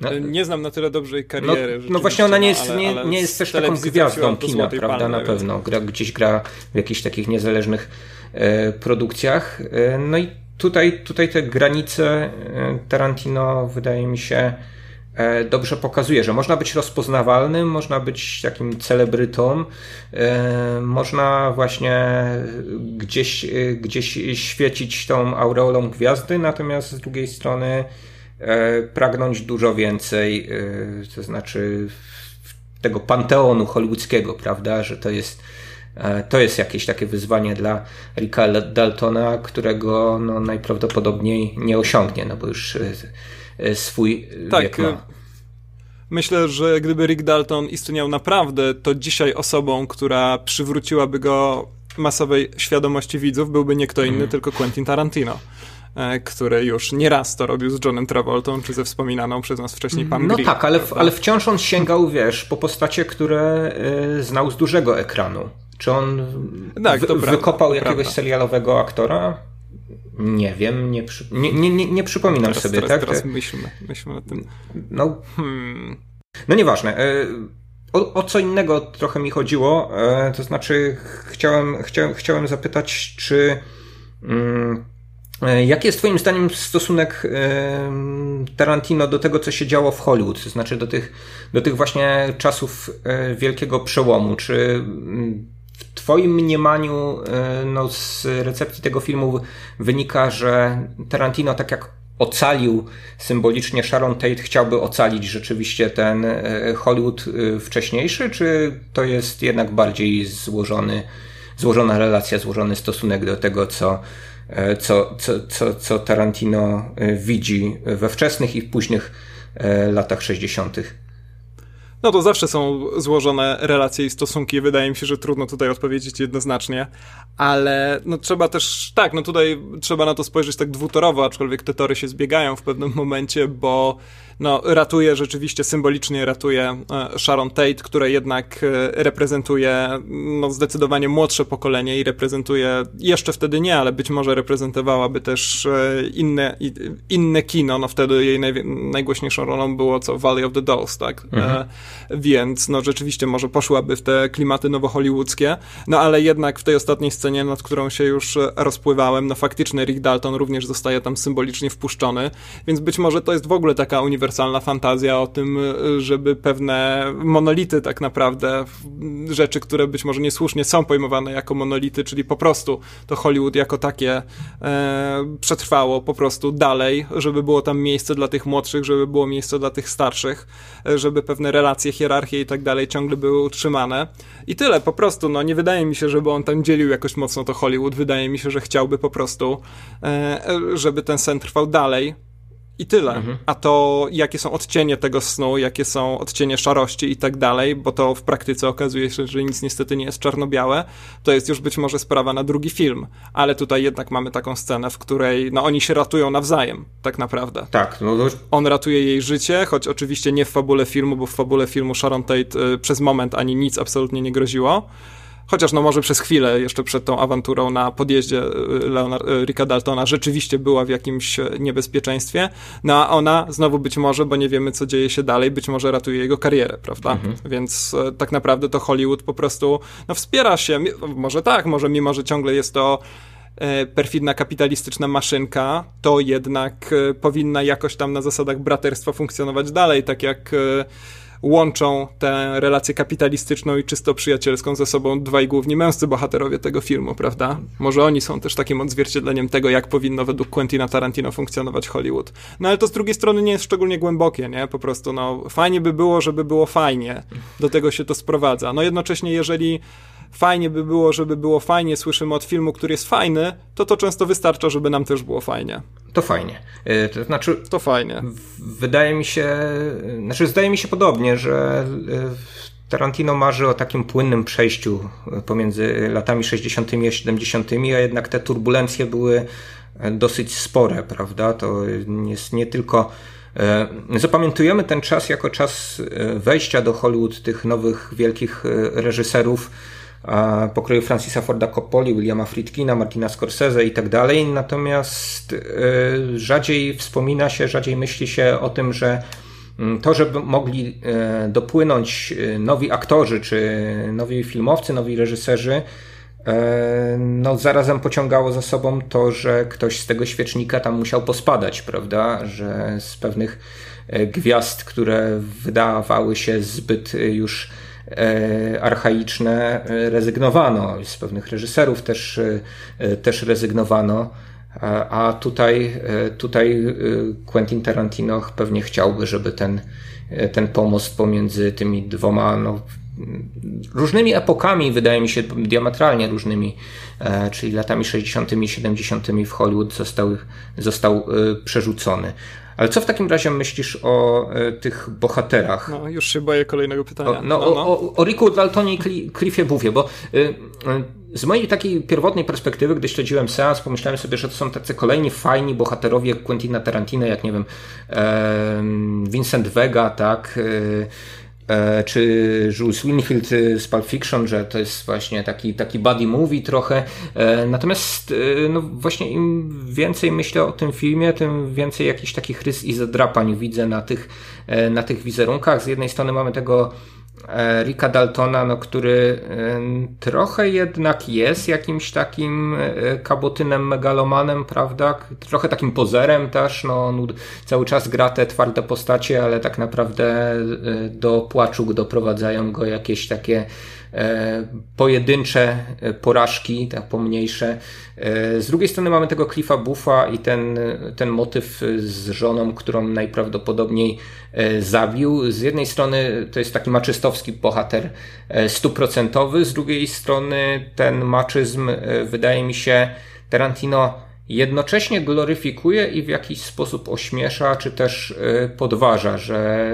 No, nie znam na tyle dobrze jej kariery. No, no właśnie ona nie jest, no, ale, nie, nie jest też taką gwiazdą kina, prawda? Palmy, na pewno. Gra, gdzieś gra w jakichś takich niezależnych e, produkcjach. E, no i tutaj, tutaj te granice Tarantino wydaje mi się dobrze pokazuje, że można być rozpoznawalnym, można być takim celebrytą, e, można właśnie gdzieś, e, gdzieś świecić tą aureolą gwiazdy, natomiast z drugiej strony pragnąć dużo więcej, to znaczy tego panteonu hollywoodzkiego, prawda, że to jest to jest jakieś takie wyzwanie dla Ricka Daltona, którego no, najprawdopodobniej nie osiągnie, no bo już swój tak, wiek ma. Myślę, że gdyby Rick Dalton istniał naprawdę, to dzisiaj osobą, która przywróciłaby go masowej świadomości widzów, byłby nie kto inny, mm. tylko Quentin Tarantino e, który już nieraz to robił z Johnem Travoltą, czy ze wspominaną przez nas wcześniej Pam No tak, ale, ale wciąż on sięgał, wiesz, po postacie, które y, znał z dużego ekranu. Czy on tak, w, wykopał jakiegoś prawda. serialowego aktora? Nie wiem, nie, przy... nie, nie, nie, nie przypominam teraz, sobie, teraz, tak? Teraz myślmy, myślmy o tym. No, hmm. no nieważne. E, o, o, co innego trochę mi chodziło, e, to znaczy chciałem, chciałem, chciałem zapytać, czy mm, e, Jaki jest Twoim zdaniem stosunek Tarantino do tego, co się działo w Hollywood? To znaczy do tych, do tych właśnie czasów wielkiego przełomu? Czy mm, Twoim mniemaniu e, no, z recepcji tego filmu wynika, że Tarantino tak jak ocalił symbolicznie Sharon Tate, chciałby ocalić rzeczywiście ten e, Hollywood e, wcześniejszy, czy to jest jednak bardziej złożony, złożona relacja, złożony stosunek do tego, co, co, co, co, co Tarantino widzi we wczesnych i późnych latach 60.? No to zawsze są złożone relacje i stosunki. Wydaje mi się, że trudno tutaj odpowiedzieć jednoznacznie, ale no trzeba też, tak, no tutaj trzeba na to spojrzeć tak dwutorowo, aczkolwiek te tory się zbiegają w pewnym momencie, bo no, ratuje rzeczywiście, symbolicznie ratuje e, Sharon Tate, która jednak e, reprezentuje no, zdecydowanie młodsze pokolenie i reprezentuje, jeszcze wtedy nie, ale być może reprezentowałaby też e, inne, inne kino, no wtedy jej naj, najgłośniejszą rolą było co Valley of the Dolls, tak? Mhm. Więc no rzeczywiście może poszłaby w te klimaty nowohollywoodzkie, no ale jednak w tej ostatniej scenie, nad którą się już rozpływałem, no faktycznie Rick Dalton również zostaje tam symbolicznie wpuszczony, więc być może to jest w ogóle taka uniwersalna uniwersalna fantazja o tym, żeby pewne monolity tak naprawdę, rzeczy, które być może niesłusznie są pojmowane jako monolity, czyli po prostu to Hollywood jako takie e, przetrwało po prostu dalej, żeby było tam miejsce dla tych młodszych, żeby było miejsce dla tych starszych, e, żeby pewne relacje, hierarchie i tak dalej ciągle były utrzymane. I tyle, po prostu, no nie wydaje mi się, żeby on tam dzielił jakoś mocno to Hollywood, wydaje mi się, że chciałby po prostu, e, żeby ten sen trwał dalej, i tyle. Mhm. A to, jakie są odcienie tego snu, jakie są odcienie szarości i tak dalej, bo to w praktyce okazuje się, że nic niestety nie jest czarno-białe, to jest już być może sprawa na drugi film. Ale tutaj jednak mamy taką scenę, w której no, oni się ratują nawzajem, tak naprawdę. Tak. No to... On ratuje jej życie, choć oczywiście nie w fabule filmu, bo w fabule filmu Sharon Tate y, przez moment ani nic absolutnie nie groziło Chociaż no może przez chwilę, jeszcze przed tą awanturą na podjeździe y, Leonard, y, Ricka Daltona rzeczywiście była w jakimś e, niebezpieczeństwie, no a ona znowu być może, bo nie wiemy co dzieje się dalej, być może ratuje jego karierę, prawda? Mhm. Więc e, tak naprawdę to Hollywood po prostu no, wspiera się, może tak, może mimo, że ciągle jest to e, perfidna kapitalistyczna maszynka, to jednak powinna jakoś tam na zasadach braterstwa funkcjonować dalej, tak jak łączą tę relację kapitalistyczną i czysto przyjacielską ze sobą dwaj główni męscy bohaterowie tego filmu, prawda? Może oni są też takim odzwierciedleniem tego, jak powinno według Quentina Tarantino funkcjonować Hollywood. No ale to z drugiej strony nie jest szczególnie głębokie, nie? Po prostu, no, fajnie by było, żeby było fajnie. Do tego się to sprowadza. No jednocześnie, jeżeli fajnie by było, żeby było fajnie, słyszymy od filmu, który jest fajny, to to często wystarcza, żeby nam też było fajnie. To fajnie. E, to znaczy. To fajnie. Wydaje mi się. Znaczy, zdaje mi się podobnie, że e, Tarantino marzy o takim płynnym przejściu pomiędzy latami 60. a 70., a jednak te turbulencje były dosyć spore, prawda? To jest nie tylko. E, zapamiętujemy ten czas jako czas wejścia do Hollywood tych nowych wielkich reżyserów pokroju Francisa Forda Coppoli, Williama Friedkina, Martina Scorsese i tak dalej. Natomiast e, rzadziej wspomina się, rzadziej myśli się o tym, że mm, to, żeby mogli e, dopłynąć e, nowi aktorzy, czy nowi filmowcy, nowi reżyserzy, no zarazem pociągało za sobą to, że ktoś z tego świecznika tam musiał pospadać, prawda? Że z pewnych gwiazd, które wydawały się zbyt już archaiczne e, rezygnowano, z pewnych reżyserów też, e, też rezygnowano. A tutaj, tutaj Quentin Tarantino pewnie chciałby, żeby ten, ten pomost pomiędzy tymi dwoma no, różnymi epokami, wydaje mi się diametralnie różnymi, czyli latami 60. i 70. w Hollywood został, został przerzucony. Ale co w takim razie myślisz o e, tych bohaterach? No, już się boję kolejnego pytania. O, no, no, no. O, o Ricku Daltonie i Cliffie Buffie, bo y, y, z mojej takiej pierwotnej perspektywy, gdy śledziłem seans, pomyślałem sobie, że to są tacy kolejni fajni bohaterowie Quentina Tarantino, jak nie wiem, Vincent Vega, tak, y, czy Jules Winfield z Pulp Fiction, że to jest właśnie taki, taki buddy movie trochę. E, natomiast e, no właśnie im więcej myślę o tym filmie, tym więcej jakichś takich rys i zadrapań widzę na tych, na tych wizerunkach. Z jednej strony mamy tego E, Ricka Daltona, no, który e, trochę jednak jest jakimś takim e, kabotynem, megalomanem, prawda? Trochę takim pozerem też, no, on cały czas gra te twarde postacie, ale tak naprawdę do płaczu doprowadzają go jakieś takie E, pojedyncze e, porażki, tak pomniejsze. E, z drugiej strony mamy tego Cliffa Buffa i ten, ten motyw z żoną, którą najprawdopodobniej zabił. Z jednej strony to jest taki maczystowski bohater stuprocentowy, z drugiej strony ten maczyzm wydaje mi się Tarantino jednocześnie gloryfikuje i w jakiś sposób ośmiesza, czy też podważa, że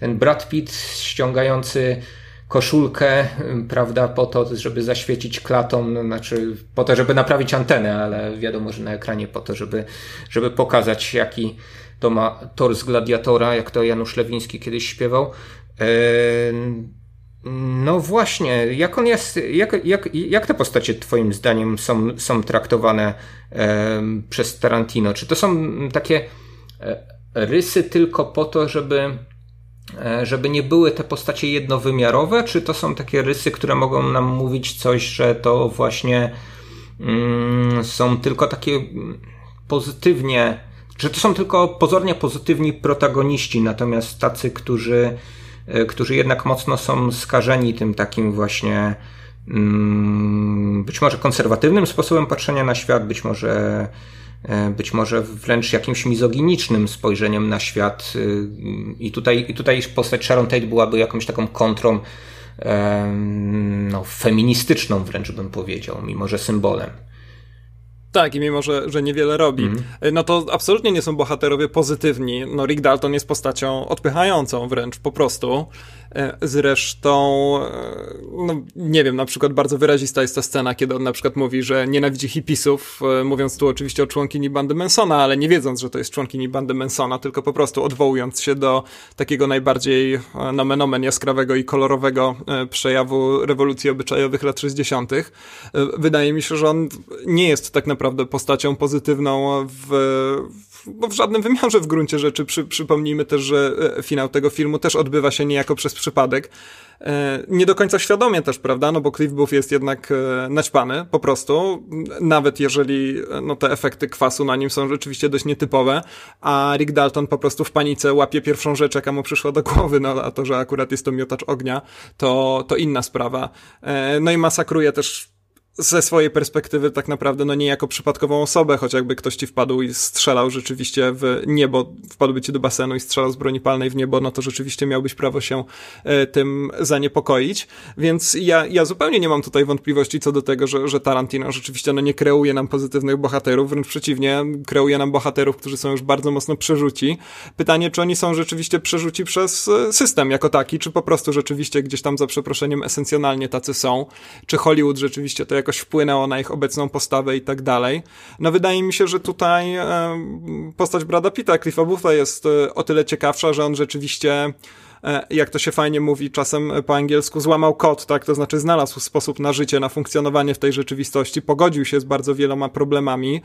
ten Brad Pitt ściągający koszulkę, prawda, po to, żeby zaświecić klatą, znaczy po to, żeby naprawić antenę, ale wiadomo, że na ekranie po to, żeby, żeby pokazać, jaki to ma tor z gladiatora, jak to Janusz Lewiński kiedyś śpiewał. No właśnie, jak on jest, jak, jak, jak te postacie twoim zdaniem są, są traktowane przez Tarantino? Czy to są takie e, rysy tylko po to, żeby, żeby nie były te postacie jednowymiarowe, czy to są takie rysy, które mogą nam mówić coś, że to właśnie mm, są tylko takie pozytywnie, że to są tylko pozornie pozytywni protagoniści, natomiast tacy, którzy E, którzy jednak mocno są skażeni tym takim właśnie mm, być może konserwatywnym sposobem patrzenia na świat, być może e, być może wręcz jakimś mizoginicznym spojrzeniem na świat. E, I tutaj, i tutaj postać Sharon Tate byłaby jakąś taką kontrą no, feministyczną wręcz bym powiedział, mimo że symbolem. Tak, i mimo, że, że niewiele robi, mm. no to absolutnie nie są bohaterowie pozytywni. No, Rick Dalton jest postacią odpychającą wręcz po prostu. E, zresztą, e, no nie wiem, na przykład bardzo wyrazista jest ta scena, kiedy on na przykład mówi, że nienawidzi hipisów, e, mówiąc tu oczywiście o członkini bandy Mansona, ale nie wiedząc, że to jest członkini bandy Mansona, tylko po prostu odwołując się do takiego najbardziej nomen omen jaskrawego i kolorowego przejawu rewolucji obyczajowych lat 60. Wydaje mi się, że on nie jest tak naprawdę postacią pozytywną w, w, w żadnym wymiarze w gruncie rzeczy. Przy, przypomnijmy też, że finał tego filmu też odbywa się niejako przez przypadek. E, nie do końca świadomie też, prawda? No bo Cliff Booth jest jednak e, naćpany po prostu, nawet jeżeli e, no, te efekty kwasu na nim są rzeczywiście dość nietypowe, a Rick Dalton po prostu w panice łapie pierwszą rzecz, jaka mu przyszła do głowy, no a to, że akurat jest to miotacz ognia, to, to inna sprawa. No i masakruje też ze swojej perspektywy tak naprawdę no nie jako przypadkową osobę, choć jakby ktoś ci wpadł i strzelał rzeczywiście w niebo, wpadłby ci do basenu i strzelał z broni palnej w niebo, no to rzeczywiście miałbyś prawo się e, tym zaniepokoić. Więc ja, ja zupełnie nie mam tutaj wątpliwości co do tego, że, że Tarantino rzeczywiście no nie kreuje nam pozytywnych bohaterów, wręcz przeciwnie, kreuje nam bohaterów, którzy są już bardzo mocno przerzuci. Pytanie, czy oni są rzeczywiście przerzuci przez e, system jako taki, czy po prostu rzeczywiście gdzieś tam za przeproszeniem esencjonalnie tacy są, czy Hollywood rzeczywiście to jak jakoś wpłynęło na ich obecną postawę i tak dalej. No wydaje mi się, że tutaj postać Brada Pitta, Cliffa Bootha jest e, o tyle ciekawsza, że on rzeczywiście jak to się fajnie mówi czasem po angielsku, złamał kod, tak? To znaczy znalazł sposób na życie, na funkcjonowanie w tej rzeczywistości, pogodził się z bardzo wieloma problemami,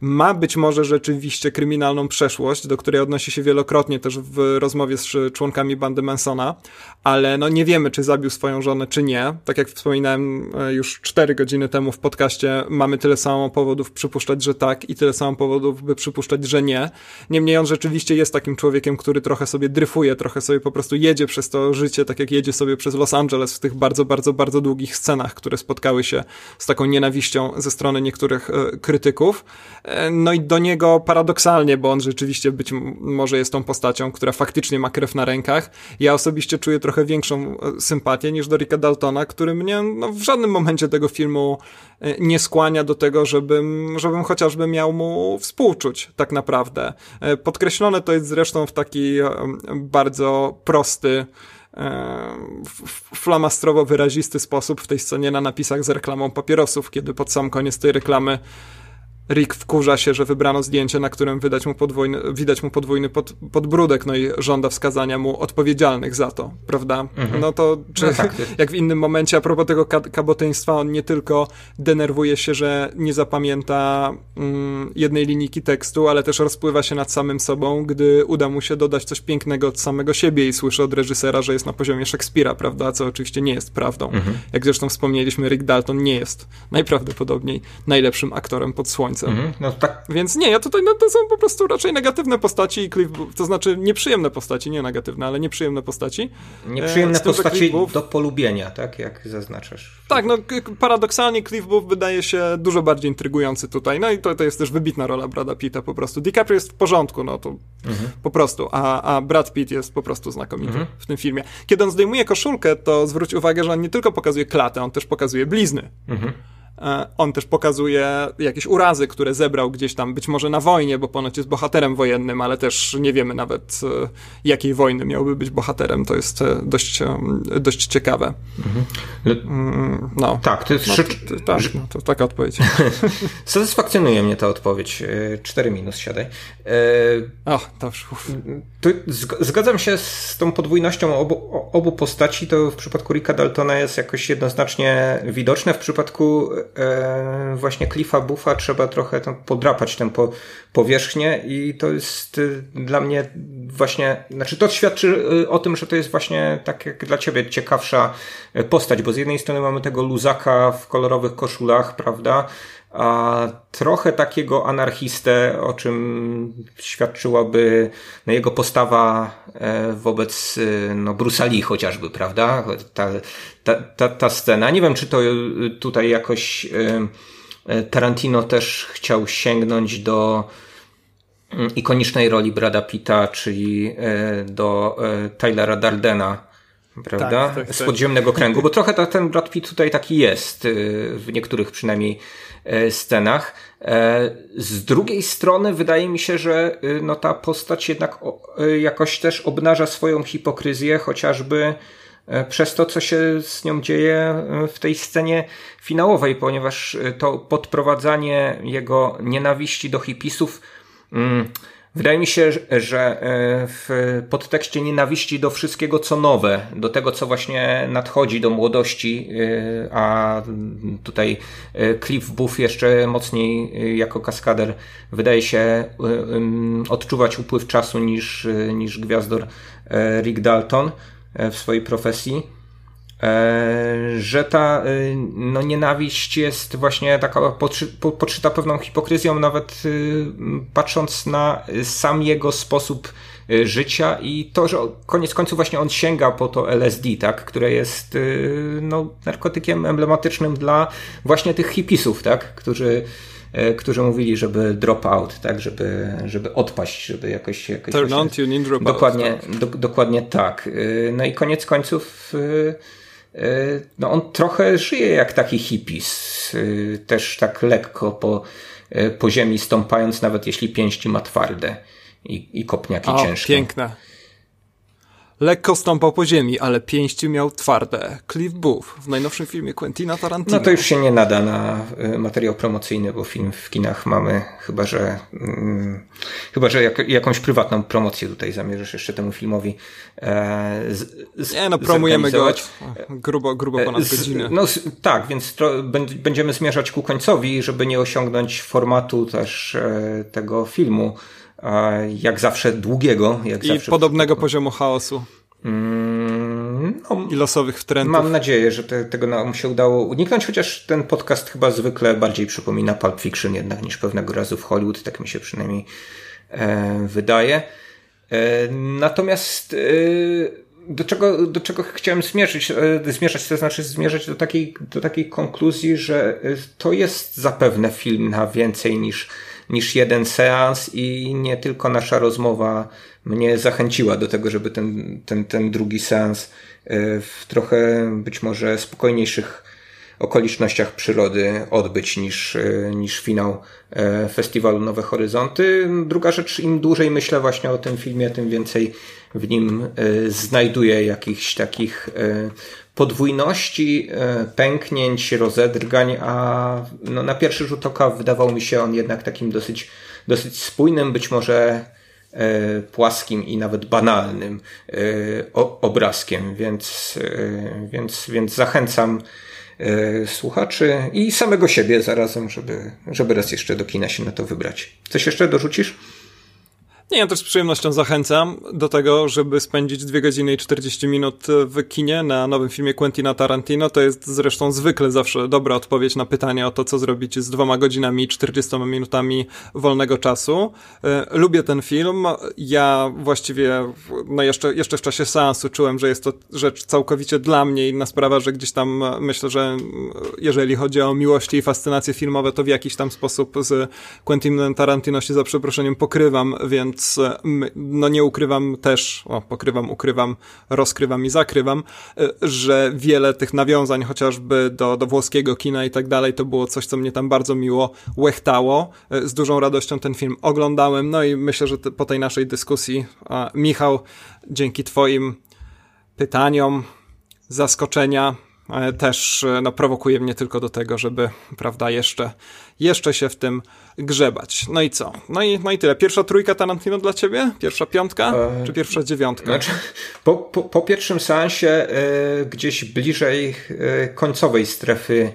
ma być może rzeczywiście kryminalną przeszłość, do której odnosi się wielokrotnie też w rozmowie z członkami bandy Mansona, ale no nie wiemy, czy zabił swoją żonę, czy nie. Tak jak wspominałem e, już cztery godziny temu w podcaście, mamy tyle samo powodów przypuszczać, że tak i tyle samo powodów, by przypuszczać, że nie. Niemniej on rzeczywiście jest takim człowiekiem, który trochę sobie dryfuje, trochę sobie po prostu jedzie przez to życie, tak jak jedzie sobie przez Los Angeles w tych bardzo, bardzo, bardzo długich scenach, które spotkały się z taką nienawiścią ze strony niektórych e, krytyków. E, no i do niego paradoksalnie, bo on rzeczywiście być może jest tą postacią, która faktycznie ma krew na rękach. Ja osobiście czuję trochę większą e, sympatię niż do Ricka Daltona, który mnie no, w żadnym momencie tego filmu nie skłania do tego, żebym, żebym chociażby miał mu współczuć, tak naprawdę. Podkreślone to jest zresztą w taki bardzo prosty prosty, flamastrowo wyrazisty sposób w tej scenie na napisach z reklamą papierosów, kiedy pod sam koniec tej reklamy Rick wkurza się, że wybrano zdjęcie, na którym widać mu podwójny, widać mu podwójny pod, podbródek, no i żąda wskazania mu odpowiedzialnych za to, prawda? Mhm. No to czy, no tak. jak w innym momencie, a propos tego kaboteństwa, on nie tylko denerwuje się, że nie zapamięta mm, jednej linijki tekstu, ale też rozpływa się nad samym sobą, gdy uda mu się dodać coś pięknego od samego siebie i słyszy od reżysera, że jest na poziomie Szekspira, prawda? Co oczywiście nie jest prawdą. Mhm. Jak zresztą wspomnieliśmy, Rick Dalton nie jest najprawdopodobniej najlepszym aktorem pod słońcem Mm, no tak. Więc nie, ja tutaj, no to są po prostu raczej negatywne postaci i Cliff, to znaczy nieprzyjemne postaci, nie negatywne, ale nieprzyjemne postaci. Nieprzyjemne e, postaci Booth, do polubienia, tak, jak zaznaczasz. Tak, no paradoksalnie Cliff Booth wydaje się dużo bardziej intrygujący tutaj, no i to, to jest też wybitna rola Brada Pitta po prostu. DiCaprio jest w porządku, no to mhm. po prostu, a, a Brad Pitt jest po prostu znakomity mhm. w tym filmie. Kiedy on zdejmuje koszulkę, to zwróć uwagę, że on nie tylko pokazuje klatę, on też pokazuje blizny. Mhm. E, on też pokazuje jakieś urazy, które zebrał gdzieś tam, być może na wojnie, bo ponoć jest bohaterem wojennym, ale też nie wiemy nawet e, jakiej wojny miałby być bohaterem. To jest e, dość, dość ciekawe. Mhm. Mm, no. Tak, to jest no, to, tak, no, to taka odpowiedź. Satysfakcjonuje mnie ta odpowiedź. 4 minus siadaj. O, dobrze. Zgadzam się z tą podwójnością obu, obu postaci. To w przypadku Ricka Daltona jest jakoś jednoznacznie widoczne. W przypadku e, właśnie Cliffa Buffa trzeba trochę tam podrapać tę po, powierzchnię i to jest y, dla mnie właśnie, znaczy to świadczy y, o tym, że to jest właśnie tak jak dla ciebie ciekawsza e, postać, bo z jednej strony mamy tego luzaka w kolorowych koszulach, prawda, a trochę takiego anarchistę, o czym świadczyłaby no, jego postawa e, wobec e, no, Brusali chociażby, prawda? Ta, ta, ta, ta scena. Nie wiem, czy to tutaj jakoś e, Tarantino też chciał sięgnąć do mm, ikonicznej roli Brada Pitta, czyli do Tylera Dardena, prawda? Tak, tak, Z tak. podziemnego kręgu, bo trochę ta, ten Brad Pitt tutaj taki jest, w niektórych przynajmniej E, scenach. E, z drugiej strony wydaje mi się, że y, no, ta postać jednak y, jakoś też obnaża swoją hipokryzję, chociażby e, przez to, co się z nią dzieje w tej scenie finałowej, ponieważ to podprowadzanie jego nienawiści do hipisów mm, Wydaje mi się, że e, w podtekście nienawiści do wszystkiego, co nowe, do tego, co właśnie nadchodzi do młodości, e, a tutaj e, Cliff Buff jeszcze mocniej jako kaskader wydaje się odczuwać upływ czasu niż, niż gwiazdor Rick Dalton w swojej profesji. E, że ta e, no, nienawiść jest właśnie taka podszyta pewną hipokryzją, nawet e, patrząc na sam jego sposób życia i to, że koniec końców właśnie on sięga po to LSD, tak, które jest no, narkotykiem emblematycznym dla właśnie tych hipisów, tak, którzy którzy mówili, żeby drop out, tak, żeby, żeby odpaść, żeby jakoś... jakoś Turn on, tune in, drop dokładnie, out. Tak. Do, dokładnie tak. No i koniec końców no on trochę żyje jak taki hippies, e, też tak lekko po, e, po ziemi stąpając, nawet jeśli pięści ma twarde i, i kopniaki o, ciężkie. piękne. Lekko stąpał po ziemi, ale pięści miał twarde. Cliff Booth w najnowszym filmie Quentina Tarantino. No to już się nie nada na y, materiał promocyjny, bo film w kinach mamy, chyba że hmm, chyba, że jak, jakąś prywatną promocję tutaj zamierzysz jeszcze temu filmowi e, z, z, Nie no, promujemy go grubo, grubo ponad e, godzinę. No tak, więc będziemy zmierzać ku końcowi, żeby nie osiągnąć formatu też e, tego filmu jak zawsze długiego. Jak I zawsze podobnego poziomu chaosu. Mm, no, I losowych trendów. Mam nadzieję, że te, tego nam się udało uniknąć, chociaż ten podcast chyba zwykle bardziej przypomina Pulp Fiction jednak niż pewnego razu w Hollywood, tak mi się przynajmniej e, wydaje. E, natomiast e, do czego, do czego chciałem zmierzyć, e, zmierzać, to znaczy zmierzać do takiej, do takiej konkluzji, że e, to jest zapewne film na więcej niż niż jeden seans i nie tylko nasza rozmowa mnie zachęciła do tego, żeby ten, ten, ten drugi seans e, w trochę być może spokojniejszych okolicznościach przyrody odbyć niż, e, niż finał e, festiwalu Nowe Horyzonty. Druga rzecz, im dłużej myślę właśnie o tym filmie, tym więcej w nim znajduję jakichś takich podwójności, e, pęknięć, rozedrgań, a no, na pierwszy rzut oka wydawał mi się on jednak takim dosyć, dosyć spójnym, być może e, płaskim i nawet banalnym e, obrazkiem, więc, więc, więc zachęcam słuchaczy i samego siebie zarazem, żeby, żeby raz jeszcze do kina się na to wybrać. Coś jeszcze dorzucisz? Nie, ja też z przyjemnością zachęcam do tego, żeby spędzić 2 godziny i 40 minut w kinie na nowym filmie Quentina Tarantino. To jest zresztą zwykle zawsze dobra odpowiedź na pytanie o to, co zrobić z dwoma godzinami i 40 minutami wolnego czasu. E, lubię ten film. Ja właściwie, no jeszcze, jeszcze w czasie seansu czułem, że jest to rzecz całkowicie dla mnie. Inna sprawa, że gdzieś tam myślę, że jeżeli chodzi o miłości i fascynacje filmowe, to w jakiś tam sposób z Quentinem Tarantino się za przeproszeniem pokrywam, więc więc no nie ukrywam też, o, pokrywam, ukrywam, rozkrywam i zakrywam, że wiele tych nawiązań chociażby do, do włoskiego kina i tak dalej, to było coś, co mnie tam bardzo miło łechtało. Z dużą radością ten film oglądałem, no i myślę, że po tej naszej dyskusji, Michał, dzięki twoim pytaniom, zaskoczenia, e, też e, no, prowokuje mnie tylko do tego, żeby, prawda, jeszcze, jeszcze się w tym grzebać. No i co? No i, no i tyle. Pierwsza trójka Tarantino dla ciebie? Pierwsza piątka? E... Czy pierwsza dziewiątka? Znaczy, po, po, po pierwszym seansie y, gdzieś bliżej y, końcowej strefy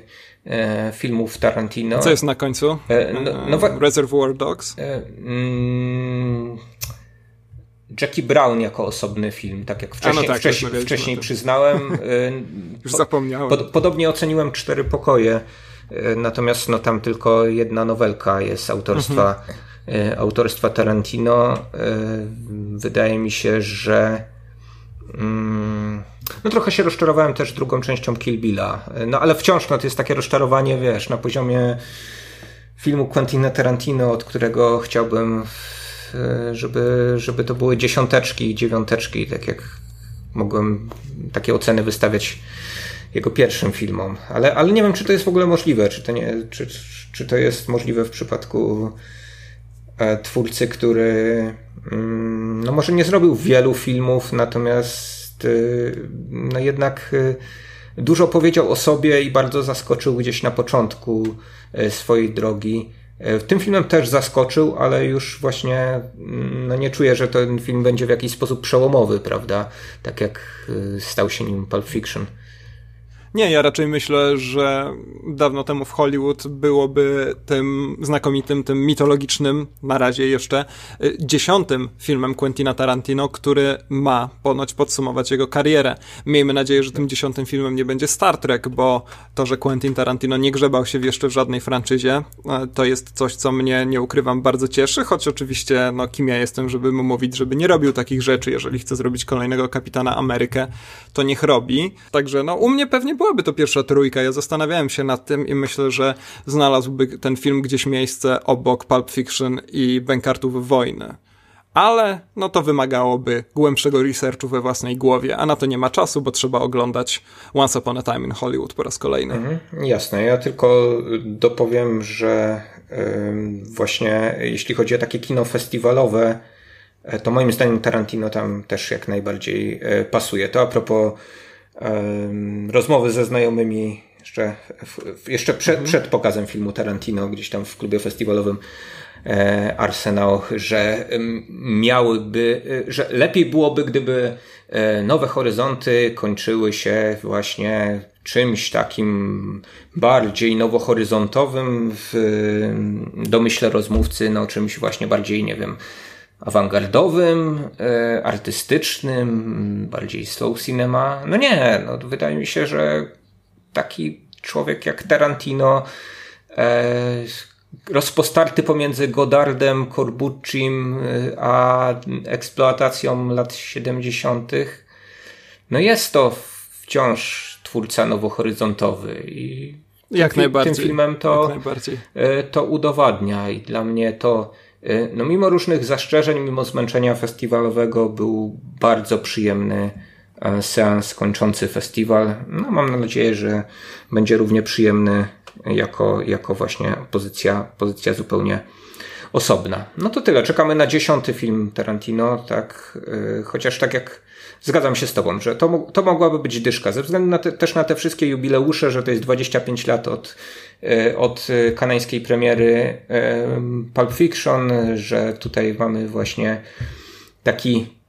filmów Tarantino. Co jest na końcu? No, no, Reservoir Dogs? Mm, Jackie Brown jako osobny film, tak jak wcześniej, no tak, wcześniej, wcześniej przyznałem. Już zapomniałem. Pod, podobnie oceniłem Cztery Pokoje, natomiast no, tam tylko jedna nowelka jest autorstwa, mhm. Y, autorstwa Tarantino. Wydaje mi się, że mm, no trochę się rozczarowałem też drugą częścią Kill Billa, no ale wciąż no, to jest takie rozczarowanie, wiesz, na poziomie filmu Quentina Tarantino, od którego chciałbym E, żeby, żeby to były dziesiąteczki i dziewiąteczki, tak jak mogłem takie oceny wystawiać jego pierwszym filmom. Ale, ale nie wiem, czy to jest w ogóle możliwe, czy to, nie, czy, czy to jest możliwe w przypadku e, twórcy, który mm, no może nie zrobił wielu filmów, natomiast e, no jednak dużo powiedział o sobie i bardzo zaskoczył gdzieś na początku swojej drogi. E, tym filmem też zaskoczył, ale już właśnie mm, no nie czuję, że ten film będzie w jakiś sposób przełomowy, prawda? Tak jak y, stał się nim Pulp Fiction. Nie, ja raczej myślę, że dawno temu w Hollywood byłoby tym znakomitym, tym mitologicznym, na razie jeszcze, y, dziesiątym filmem Quentina Tarantino, który ma ponoć podsumować jego karierę. Miejmy nadzieję, że tym dziesiątym filmem nie będzie Star Trek, bo to, że Quentin Tarantino nie grzebał się jeszcze w żadnej franczyzie, y, to jest coś, co mnie, nie ukrywam, bardzo cieszy, choć oczywiście, no kim ja jestem, żeby mu mówić, żeby nie robił takich rzeczy, jeżeli chce zrobić kolejnego Kapitana Amerykę, to niech robi. Także, no u mnie pewnie byłaby to pierwsza trójka. Ja zastanawiałem się nad tym i myślę, że znalazłby ten film gdzieś miejsce obok Pulp Fiction i Bękartów Wojny. Ale no to wymagałoby głębszego researchu we własnej głowie, a na to nie ma czasu, bo trzeba oglądać Once Upon a Time in Hollywood po raz kolejny. Mhm, jasne, ja tylko dopowiem, że właśnie jeśli chodzi o takie kino festiwalowe, e, to moim zdaniem Tarantino tam też jak najbardziej e, pasuje. To a propos rozmowy ze znajomymi jeszcze, jeszcze przed, mhm. przed pokazem filmu Tarantino, gdzieś tam w klubie festiwalowym e, Arsenał, że miałyby, e, że lepiej byłoby, gdyby e, nowe horyzonty kończyły się właśnie czymś takim bardziej nowohoryzontowym w domyśle rozmówcy, no czymś właśnie bardziej, nie wiem, awangardowym, e, artystycznym, bardziej slow cinema. No nie, no wydaje mi się, że taki człowiek jak Tarantino, e, rozpostarty pomiędzy Godardem, Corbuccim e, a eksploatacją lat 70., no jest to wciąż twórca nowohoryzontowy i jak najbardziej. tym filmem to, to udowadnia i dla mnie to no mimo różnych zastrzeżeń, mimo zmęczenia festiwalowego, był bardzo przyjemny e, seans kończący festiwal. No, mam nadzieję, że będzie równie przyjemny jako, jako właśnie pozycja, pozycja zupełnie osobna. No to tyle. Czekamy na dziesiąty film Tarantino, tak. Y, chociaż tak jak zgadzam się z Tobą, że to, to mogłaby być dyszka, ze względu na te, też na te wszystkie jubileusze, że to jest 25 lat od od e, kanańskiej premiery e, Pulp Fiction, że tutaj mamy właśnie taki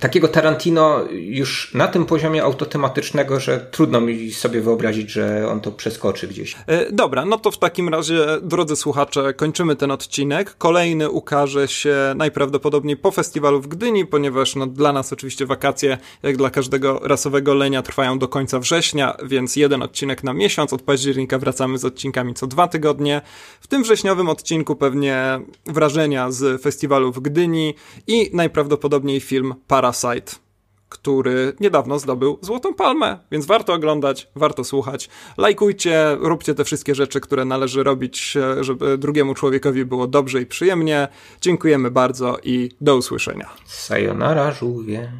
takiego Tarantino już na tym poziomie autotematycznego, że trudno mi sobie wyobrazić, że on to przeskoczy gdzieś. E, dobra, no to w takim razie, drodzy słuchacze, kończymy ten odcinek. Kolejny ukaże się najprawdopodobniej po festiwalu w Gdyni, ponieważ no, dla nas oczywiście wakacje, jak dla każdego rasowego lenia, trwają do końca września, więc jeden odcinek na miesiąc. Od października wracamy z odcinkami co dwa tygodnie. W tym wrześniowym odcinku pewnie wrażenia z festiwalu w Gdyni i najprawdopodobniej film Parasite który niedawno zdobył Złotą Palmę, więc warto oglądać, warto słuchać. Lajkujcie, róbcie te wszystkie rzeczy, które należy robić, e, żeby drugiemu człowiekowi było dobrze i przyjemnie. Dziękujemy bardzo i do usłyszenia. Sayonara, żółwie.